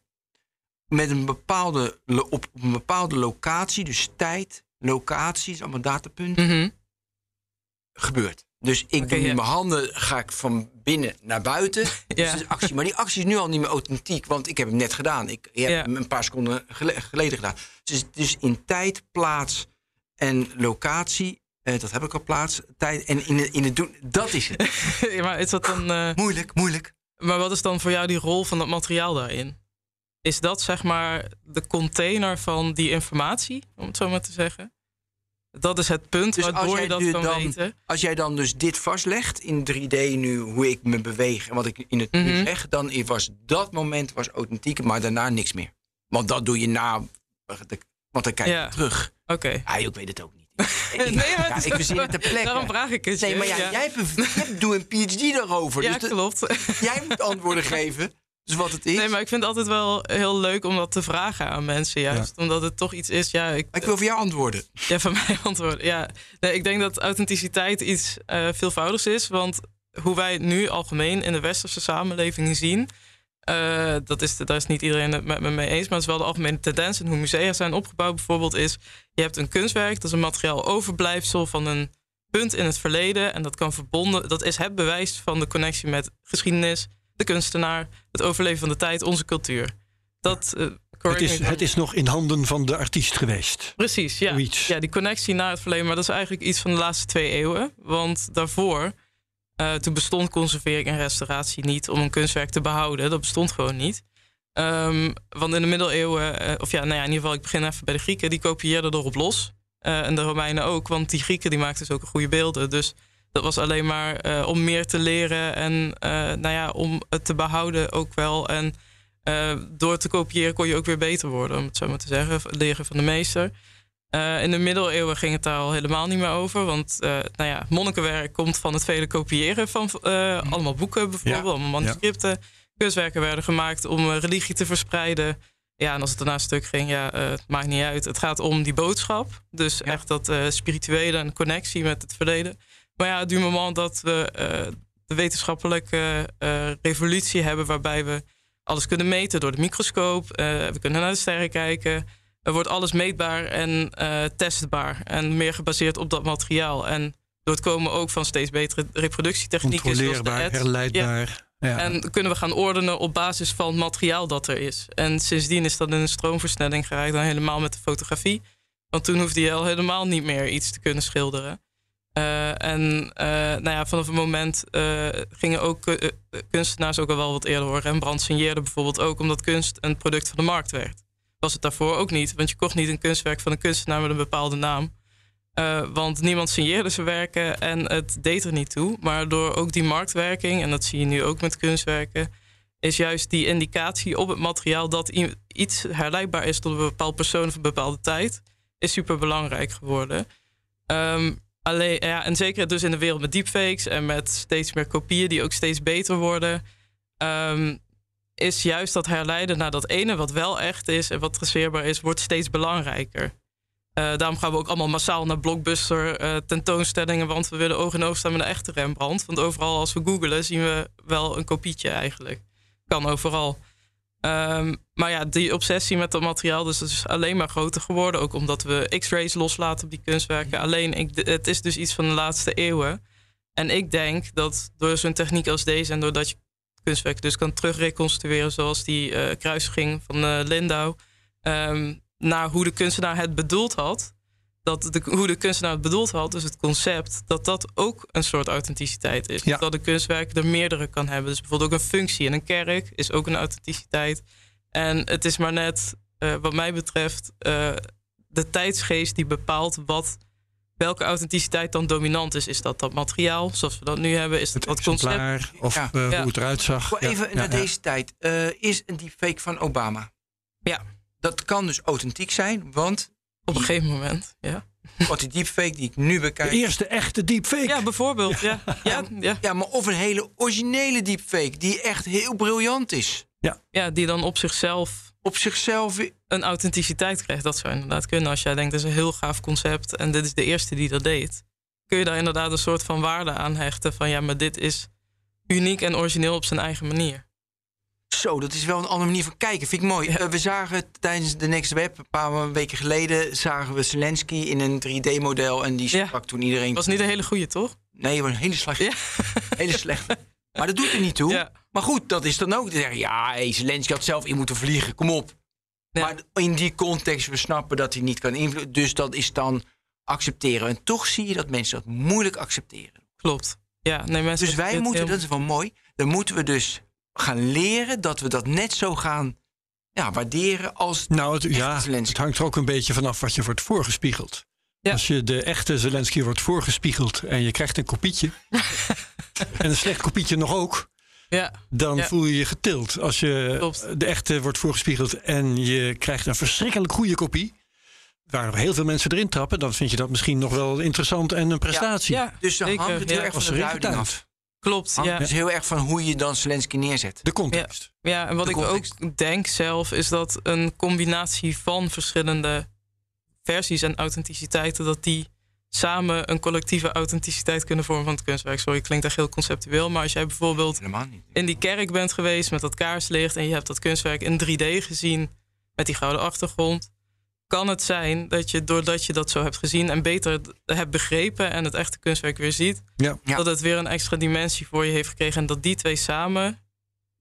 met een bepaalde, op een bepaalde locatie, dus tijd, locatie, is allemaal datapunten, Mhm. gebeurt. Dus ik doe mijn handen, ga ik van binnen naar buiten. Dus Ja. actie. Maar die actie is nu al niet meer authentiek, want ik heb hem net gedaan. Ik, ik heb Ja. hem een paar seconden gele- geleden gedaan. Dus, dus in tijd, plaats en locatie, eh, dat heb ik al plaats, tijd en in het, in het doen, dat is het. Ja, maar is dat dan... eh, moeilijk, moeilijk. Maar wat is dan voor jou die rol van dat materiaal daarin? Is dat zeg maar de container van die informatie, om het zo maar te zeggen? Dat is het punt Dus waardoor je dat kan dan- weten. Als jij dan dus dit vastlegt in 3D nu, hoe ik me beweeg en wat ik in het nu Mhm. zeg, dan was dat moment was authentiek, maar daarna niks meer. Want dat doe je na, want dan kijk je Ja. terug. Oké. Ja, ik weet het ook niet. Ik, Nee, maar ja, ik verzin het ter plekke. Daarom vraag ik het. Nee, maar ja, jij, hebt doet een PhD daarover. Ja, dus klopt. jij moet antwoorden geven. Dus wat het is. Nee, maar ik vind het altijd wel heel leuk om dat te vragen aan mensen. Juist omdat het toch iets is. Ja, ik, Ik wil voor jou antwoorden. Ja, van mij antwoorden. Ja, nee, ik denk dat authenticiteit iets eh veelvoudigs is. Want hoe wij het nu algemeen in de westerse samenleving zien. eh, dat is, daar is niet iedereen het met me mee eens. Maar het is wel de algemene tendens. En hoe musea zijn opgebouwd bijvoorbeeld is... je hebt een kunstwerk, dat is een materiaal overblijfsel van een punt in het verleden. En dat kan verbonden... dat is het bewijs van de connectie met geschiedenis... de kunstenaar, het overleven van de tijd, onze cultuur. Dat, eh, Het is, het is nog in handen van de artiest geweest. Precies, ja. Zoiets. Ja, die connectie naar het verleden. Maar dat is eigenlijk iets van de laatste twee eeuwen. Want daarvoor, eh, toen bestond conservering en restauratie niet om een kunstwerk te behouden. Dat bestond gewoon niet. Ehm, want in de middeleeuwen, eh, of ja, nou ja, in ieder geval, ik begin even bij de Grieken, die kopieerden erop los. En de Romeinen ook, want die Grieken die maakten dus ook goede beelden. Dus dat was alleen maar eh, om meer te leren en eh, nou ja, om het te behouden ook wel. En eh, door te kopiëren kon je ook weer beter worden, om het zo maar te zeggen, leren van de meester. In de middeleeuwen ging het daar al helemaal niet meer over. Want nou ja, monnikenwerk komt van het vele kopiëren van uh, allemaal boeken bijvoorbeeld, ja. allemaal manuscripten. Ja. Kunstwerken werden gemaakt om religie te verspreiden. Ja, en als het daarna een stuk ging, ja, het maakt niet uit. Het gaat om die boodschap. Dus ja. echt dat spirituele en connectie met het verleden. Maar ja, du moment dat we de wetenschappelijke revolutie hebben, waarbij we alles kunnen meten door de microscoop. we kunnen naar de sterren kijken. Er wordt alles meetbaar en testbaar. En meer gebaseerd op dat materiaal. En door het komen ook van steeds betere reproductietechnieken. Controleerbaar, herleidbaar. Ja. Ja. En kunnen we gaan ordenen op basis van het materiaal dat er is. En sindsdien is dat in een stroomversnelling geraakt. Dan helemaal met de fotografie. Want toen hoefde je al helemaal niet meer iets te kunnen schilderen. Uh, en uh, nou ja, vanaf het moment uh, gingen ook kunstenaars ook al wel wat eerder hoor. Rembrandt signeerde bijvoorbeeld ook omdat kunst een product van de markt werd was het daarvoor ook niet. Want je kocht niet een kunstwerk van een kunstenaar met een bepaalde naam. Want niemand signeerde zijn werken en het deed er niet toe. Maar door ook die marktwerking, en dat zie je nu ook met kunstwerken, is juist die indicatie op het materiaal dat iets herleidbaar is tot een bepaald persoon of een bepaalde tijd, is super belangrijk geworden. Um, alleen, ja, en zeker dus in de wereld met deepfakes en met steeds meer kopieën die ook steeds beter worden. Um, is juist dat herleiden naar dat ene wat wel echt is en wat traceerbaar is, wordt steeds belangrijker. Uh, daarom gaan we ook allemaal massaal naar blockbuster uh, tentoonstellingen, want we willen oog in oog staan met een echte Rembrandt. Want overal als we googelen zien we wel een kopietje eigenlijk. Kan overal. Um, maar ja, die obsessie met dat materiaal dus dat is alleen maar groter geworden. Ook omdat we x-rays loslaten op die kunstwerken. Alleen, het is dus iets van de laatste eeuwen. En ik denk dat door zo'n techniek als deze en doordat je kunstwerk dus kan terugreconstrueren zoals die uh, kruisiging van uh, Lindau. Um, naar hoe de kunstenaar het bedoeld had. Dat de, hoe de kunstenaar het bedoeld had, dus het concept, dat dat ook een soort authenticiteit is. Ja. Dat de kunstwerk er meerdere kan hebben. Dus bijvoorbeeld ook een functie in een kerk is ook een authenticiteit. En het is maar net, uh, wat mij betreft, de tijdsgeest die bepaalt wat welke authenticiteit dan dominant is. Is dat dat materiaal zoals we dat nu hebben? Is dat het dat concept? Of ja. uh, ja. hoe het eruit zag? Even naar deze tijd. Uh, is een deepfake van Obama? Ja. Dat kan dus authentiek zijn, want... Op een gegeven moment, ja. Wat die deepfake die ik nu bekijk... De eerste echte deepfake. Ja, bijvoorbeeld. Ja. Ja. Ja, ja. maar of een hele originele deepfake die echt heel briljant is. Ja, ja die dan op zichzelf op zichzelf een authenticiteit krijgt. Dat zou inderdaad kunnen. Als jij denkt, dat is een heel gaaf concept en dit is de eerste die dat deed. Kun je daar inderdaad een soort van waarde aan hechten van ja, maar dit is uniek en origineel op zijn eigen manier. Zo, dat is wel een andere manier van kijken. Vind ik mooi. Ja. Uh, we zagen tijdens de Next Web, een paar weken geleden, zagen we Zelensky in een 3D-model. En die sprak ja. toen iedereen. Was niet een hele goede, toch? Nee, was een hele slechte. Ja. hele slechte. Maar dat doet er niet toe. Maar goed, dat is dan ook. Ja, hey, Zelensky had zelf in moeten vliegen. Kom op. Maar in die context, we snappen dat hij niet kan invloeden. Dus dat is dan accepteren. En toch zie je dat mensen dat moeilijk accepteren. Klopt. Ja, nee, mensen dus wij moeten, dat is wel mooi. Dan moeten we dus gaan leren dat we dat net zo gaan ja, waarderen als. Nou, het, ja, Zelensky. het hangt er ook een beetje vanaf wat je wordt voorgespiegeld. Ja. Als je de echte Zelensky wordt voorgespiegeld en je krijgt een kopietje. en een slecht kopietje nog ook. Ja. Dan ja. voel je je getild. Als je Klopt. de echte wordt voorgespiegeld en je krijgt een verschrikkelijk goede kopie. Waar nog heel veel mensen erin trappen, dan vind je dat misschien nog wel interessant en een prestatie. Ja, dus dan hangt het heel erg van de af. Klopt, hangt ja. Dus heel erg van hoe je dan Zelensky neerzet. De context. Ja, ja en wat De ik context. ook denk zelf, is dat een combinatie van verschillende versies en authenticiteiten, dat die samen een collectieve authenticiteit kunnen vormen van het kunstwerk. Sorry, klinkt echt heel conceptueel. Maar als jij bijvoorbeeld in die kerk bent geweest met dat kaarslicht en je hebt dat kunstwerk in 3D gezien met die gouden achtergrond, kan het zijn dat je doordat je dat zo hebt gezien en beter hebt begrepen en het echte kunstwerk weer ziet, ja. dat het weer een extra dimensie voor je heeft gekregen en dat die twee samen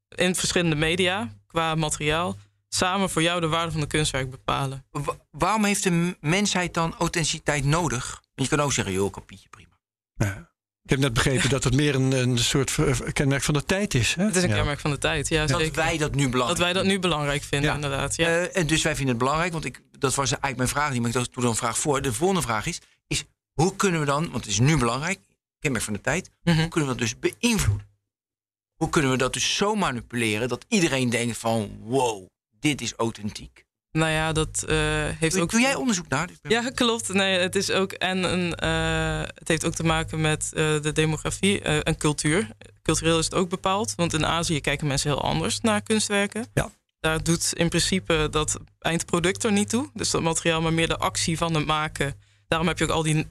in verschillende media qua materiaal samen voor jou de waarde van de kunstwerk bepalen. Wa- waarom heeft de mensheid dan authenticiteit nodig? Want je kan ook zeggen, joh, kopietje, prima. Ja. Ik heb net begrepen dat het meer een, een soort ver- kenmerk van de tijd is. Hè? Het is een Ja. kenmerk van de tijd, ja, Dat zeker. wij dat nu dat belangrijk wij dat nu belangrijk vinden, Ja. inderdaad. Ja. Eh, en dus wij vinden het belangrijk, want ik, dat was eigenlijk mijn vraag niet, maar ik dacht, doe dan een vraag voor. De volgende vraag is, is hoe kunnen we dan, want het is nu belangrijk, kenmerk van de tijd, Mhm. hoe kunnen we dat dus beïnvloeden? Hoe kunnen we dat dus zo manipuleren dat iedereen denkt van, wow, dit is authentiek? Nou ja, dat eh, heeft Doe, ook... doe jij onderzoek naar? Ja, klopt. Nee, het is ook en een, eh, het heeft ook te maken met eh, de demografie en cultuur. Cultureel is het ook bepaald, want in Azië kijken mensen heel anders naar kunstwerken. Ja. Daar doet in principe dat eindproduct er niet toe, dus dat materiaal, maar meer de actie van het maken. Daarom heb je ook al die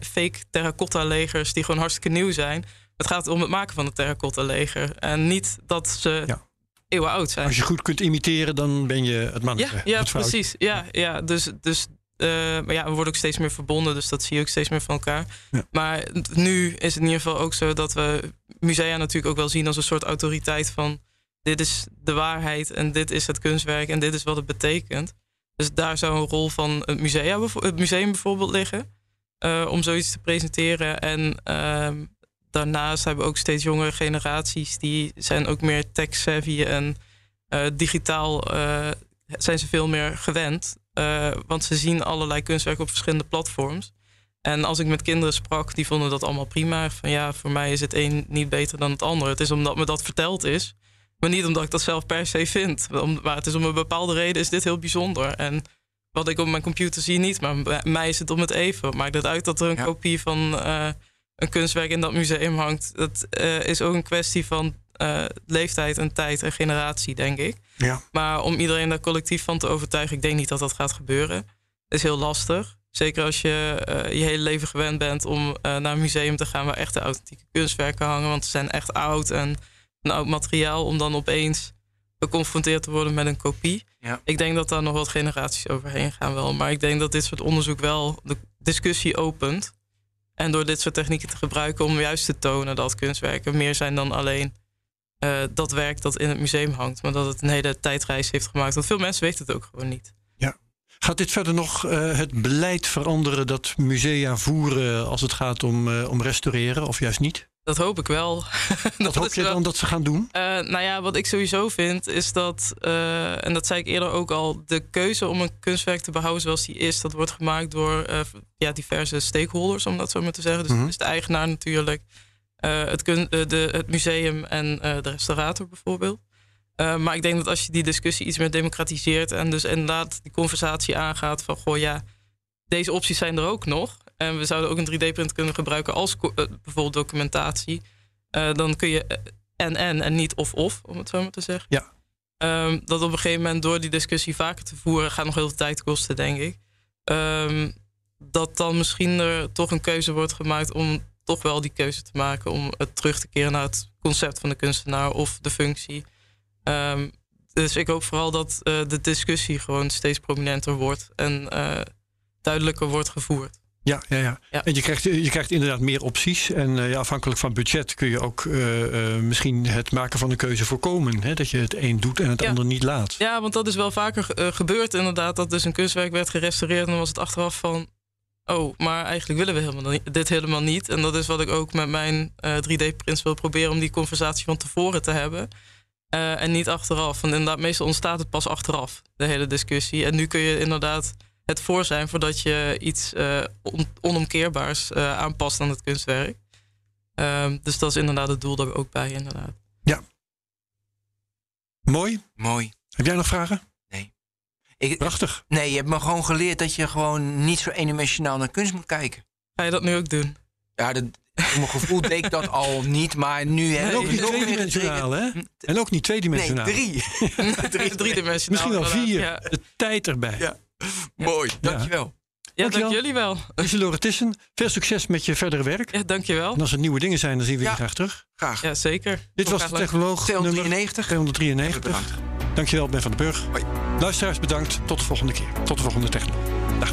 fake terracotta legers die gewoon hartstikke nieuw zijn. Het gaat om het maken van het terracotta leger en niet dat ze Ja. Eeuwen oud zijn. Als je goed kunt imiteren, dan ben je het mannetje. Ja, ja Het precies. Ja, ja, dus, dus eh, maar ja, we worden ook steeds meer verbonden, dus dat zie je ook steeds meer van elkaar. Ja. Maar nu is het in ieder geval ook zo dat we musea natuurlijk ook wel zien als een soort autoriteit van dit is de waarheid en dit is het kunstwerk en dit is wat het betekent. Dus daar zou een rol van het, musea, het museum bijvoorbeeld liggen eh, om zoiets te presenteren. En ehm, daarnaast hebben we ook steeds jongere generaties die zijn ook meer tech-savvy en eh, digitaal eh, zijn ze veel meer gewend. Eh, want ze zien allerlei kunstwerken op verschillende platforms. En als ik met kinderen sprak, die vonden dat allemaal prima. Van ja, voor mij is het een niet beter dan het ander. Het is omdat me dat verteld is. Maar niet omdat ik dat zelf per se vind. Maar het is om een bepaalde reden is dit heel bijzonder. En wat ik op mijn computer zie niet. Maar mij is het om het even. Maakt het uit dat er een Ja. kopie van een kunstwerk in dat museum hangt. Dat eh, is ook een kwestie van eh, leeftijd en tijd en generatie, denk ik. Ja. Maar om iedereen daar collectief van te overtuigen, ik denk niet dat dat gaat gebeuren. is heel lastig. Zeker als je eh, je hele leven gewend bent om eh, naar een museum te gaan waar echte authentieke kunstwerken hangen. Want ze zijn echt oud en een oud materiaal. Om dan opeens geconfronteerd te worden met een kopie. Ja. Ik denk dat daar nog wat generaties overheen gaan wel. Maar ik denk dat dit soort onderzoek wel de discussie opent. En door dit soort technieken te gebruiken om juist te tonen dat kunstwerken meer zijn dan alleen eh, dat werk dat in het museum hangt. Maar dat het een hele tijdreis heeft gemaakt. Want veel mensen weten het ook gewoon niet. Gaat dit verder nog eh, het beleid veranderen dat musea voeren als het gaat om, eh, om restaureren of juist niet? Dat hoop ik wel. Wat hoop je wel- dan dat ze gaan doen? Eh, nou ja, wat ik sowieso vind is dat, eh, en dat zei ik eerder ook al, de keuze om een kunstwerk te behouden zoals die is, dat wordt gemaakt door eh, ja, diverse stakeholders, om dat zo maar te zeggen. Dus is de eigenaar natuurlijk, het, kun- de, het museum en de restaurator bijvoorbeeld. Maar ik denk dat als je die discussie iets meer democratiseert en dus inderdaad die conversatie aangaat van, goh ja, deze opties zijn er ook nog. En we zouden ook een 3D-print kunnen gebruiken als eh, bijvoorbeeld documentatie. Eh, dan kun je eh, en en en niet of of, om het zo maar te zeggen. Ja. Ehm, dat op een gegeven moment door die discussie vaker te voeren gaat nog heel veel tijd kosten, denk ik. Ehm, dat dan misschien er toch een keuze wordt gemaakt om toch wel die keuze te maken om het terug te keren naar het concept van de kunstenaar of de functie. Ehm, dus ik hoop vooral dat de discussie gewoon steeds prominenter wordt en duidelijker wordt gevoerd. Ja, ja, ja. Ja. En je krijgt, je krijgt inderdaad meer opties. En eh, ja, afhankelijk van budget kun je ook eh, eh, misschien het maken van een keuze voorkomen. Hè? Dat je het een doet en het Ja. ander niet laat. Ja, want dat is wel vaker gebeurd inderdaad. Dat dus een kunstwerk werd gerestaureerd en dan was het achteraf van... oh, maar eigenlijk willen we helemaal niet, dit helemaal niet. En dat is wat ik ook met mijn eh, 3D-prints wil proberen... om die conversatie van tevoren te hebben. En niet achteraf. Want inderdaad, meestal ontstaat het pas achteraf, de hele discussie. En nu kun je inderdaad het voor zijn... voordat je iets eh, on- onomkeerbaars eh, aanpast aan het kunstwerk. Ehm, dus dat is inderdaad het doel daar ook bij, inderdaad. Mooi. Mooi. Heb jij nog vragen? Ik, Prachtig. nee, je hebt me gewoon geleerd dat je gewoon niet zo eendimensionaal naar kunst moet kijken. Ga je dat nu ook doen? Ja, dat, voor mijn gevoel deed ik dat al niet, maar nu heb En ook niet tweedimensionaal, hè? En ook niet Nee, tweedimensionaal. drie. Drie, driedimensionaal. Misschien wel vier. Ja, De tijd erbij. Ja. Mooi, dankjewel. ja Dankjewel. dank jullie wel. Isidore Tissen, veel succes met je verdere werk. Ja, dankjewel. En als er nieuwe dingen zijn, dan zien we je Ja. graag terug. Graag. Ja, zeker. Dit was de. Technoloog nummer 293. 293. Bedankt. Dankjewel, Ben van den Burg. Hoi. Luisteraars, bedankt. Tot de volgende keer. Tot de volgende Technoloog. Dag.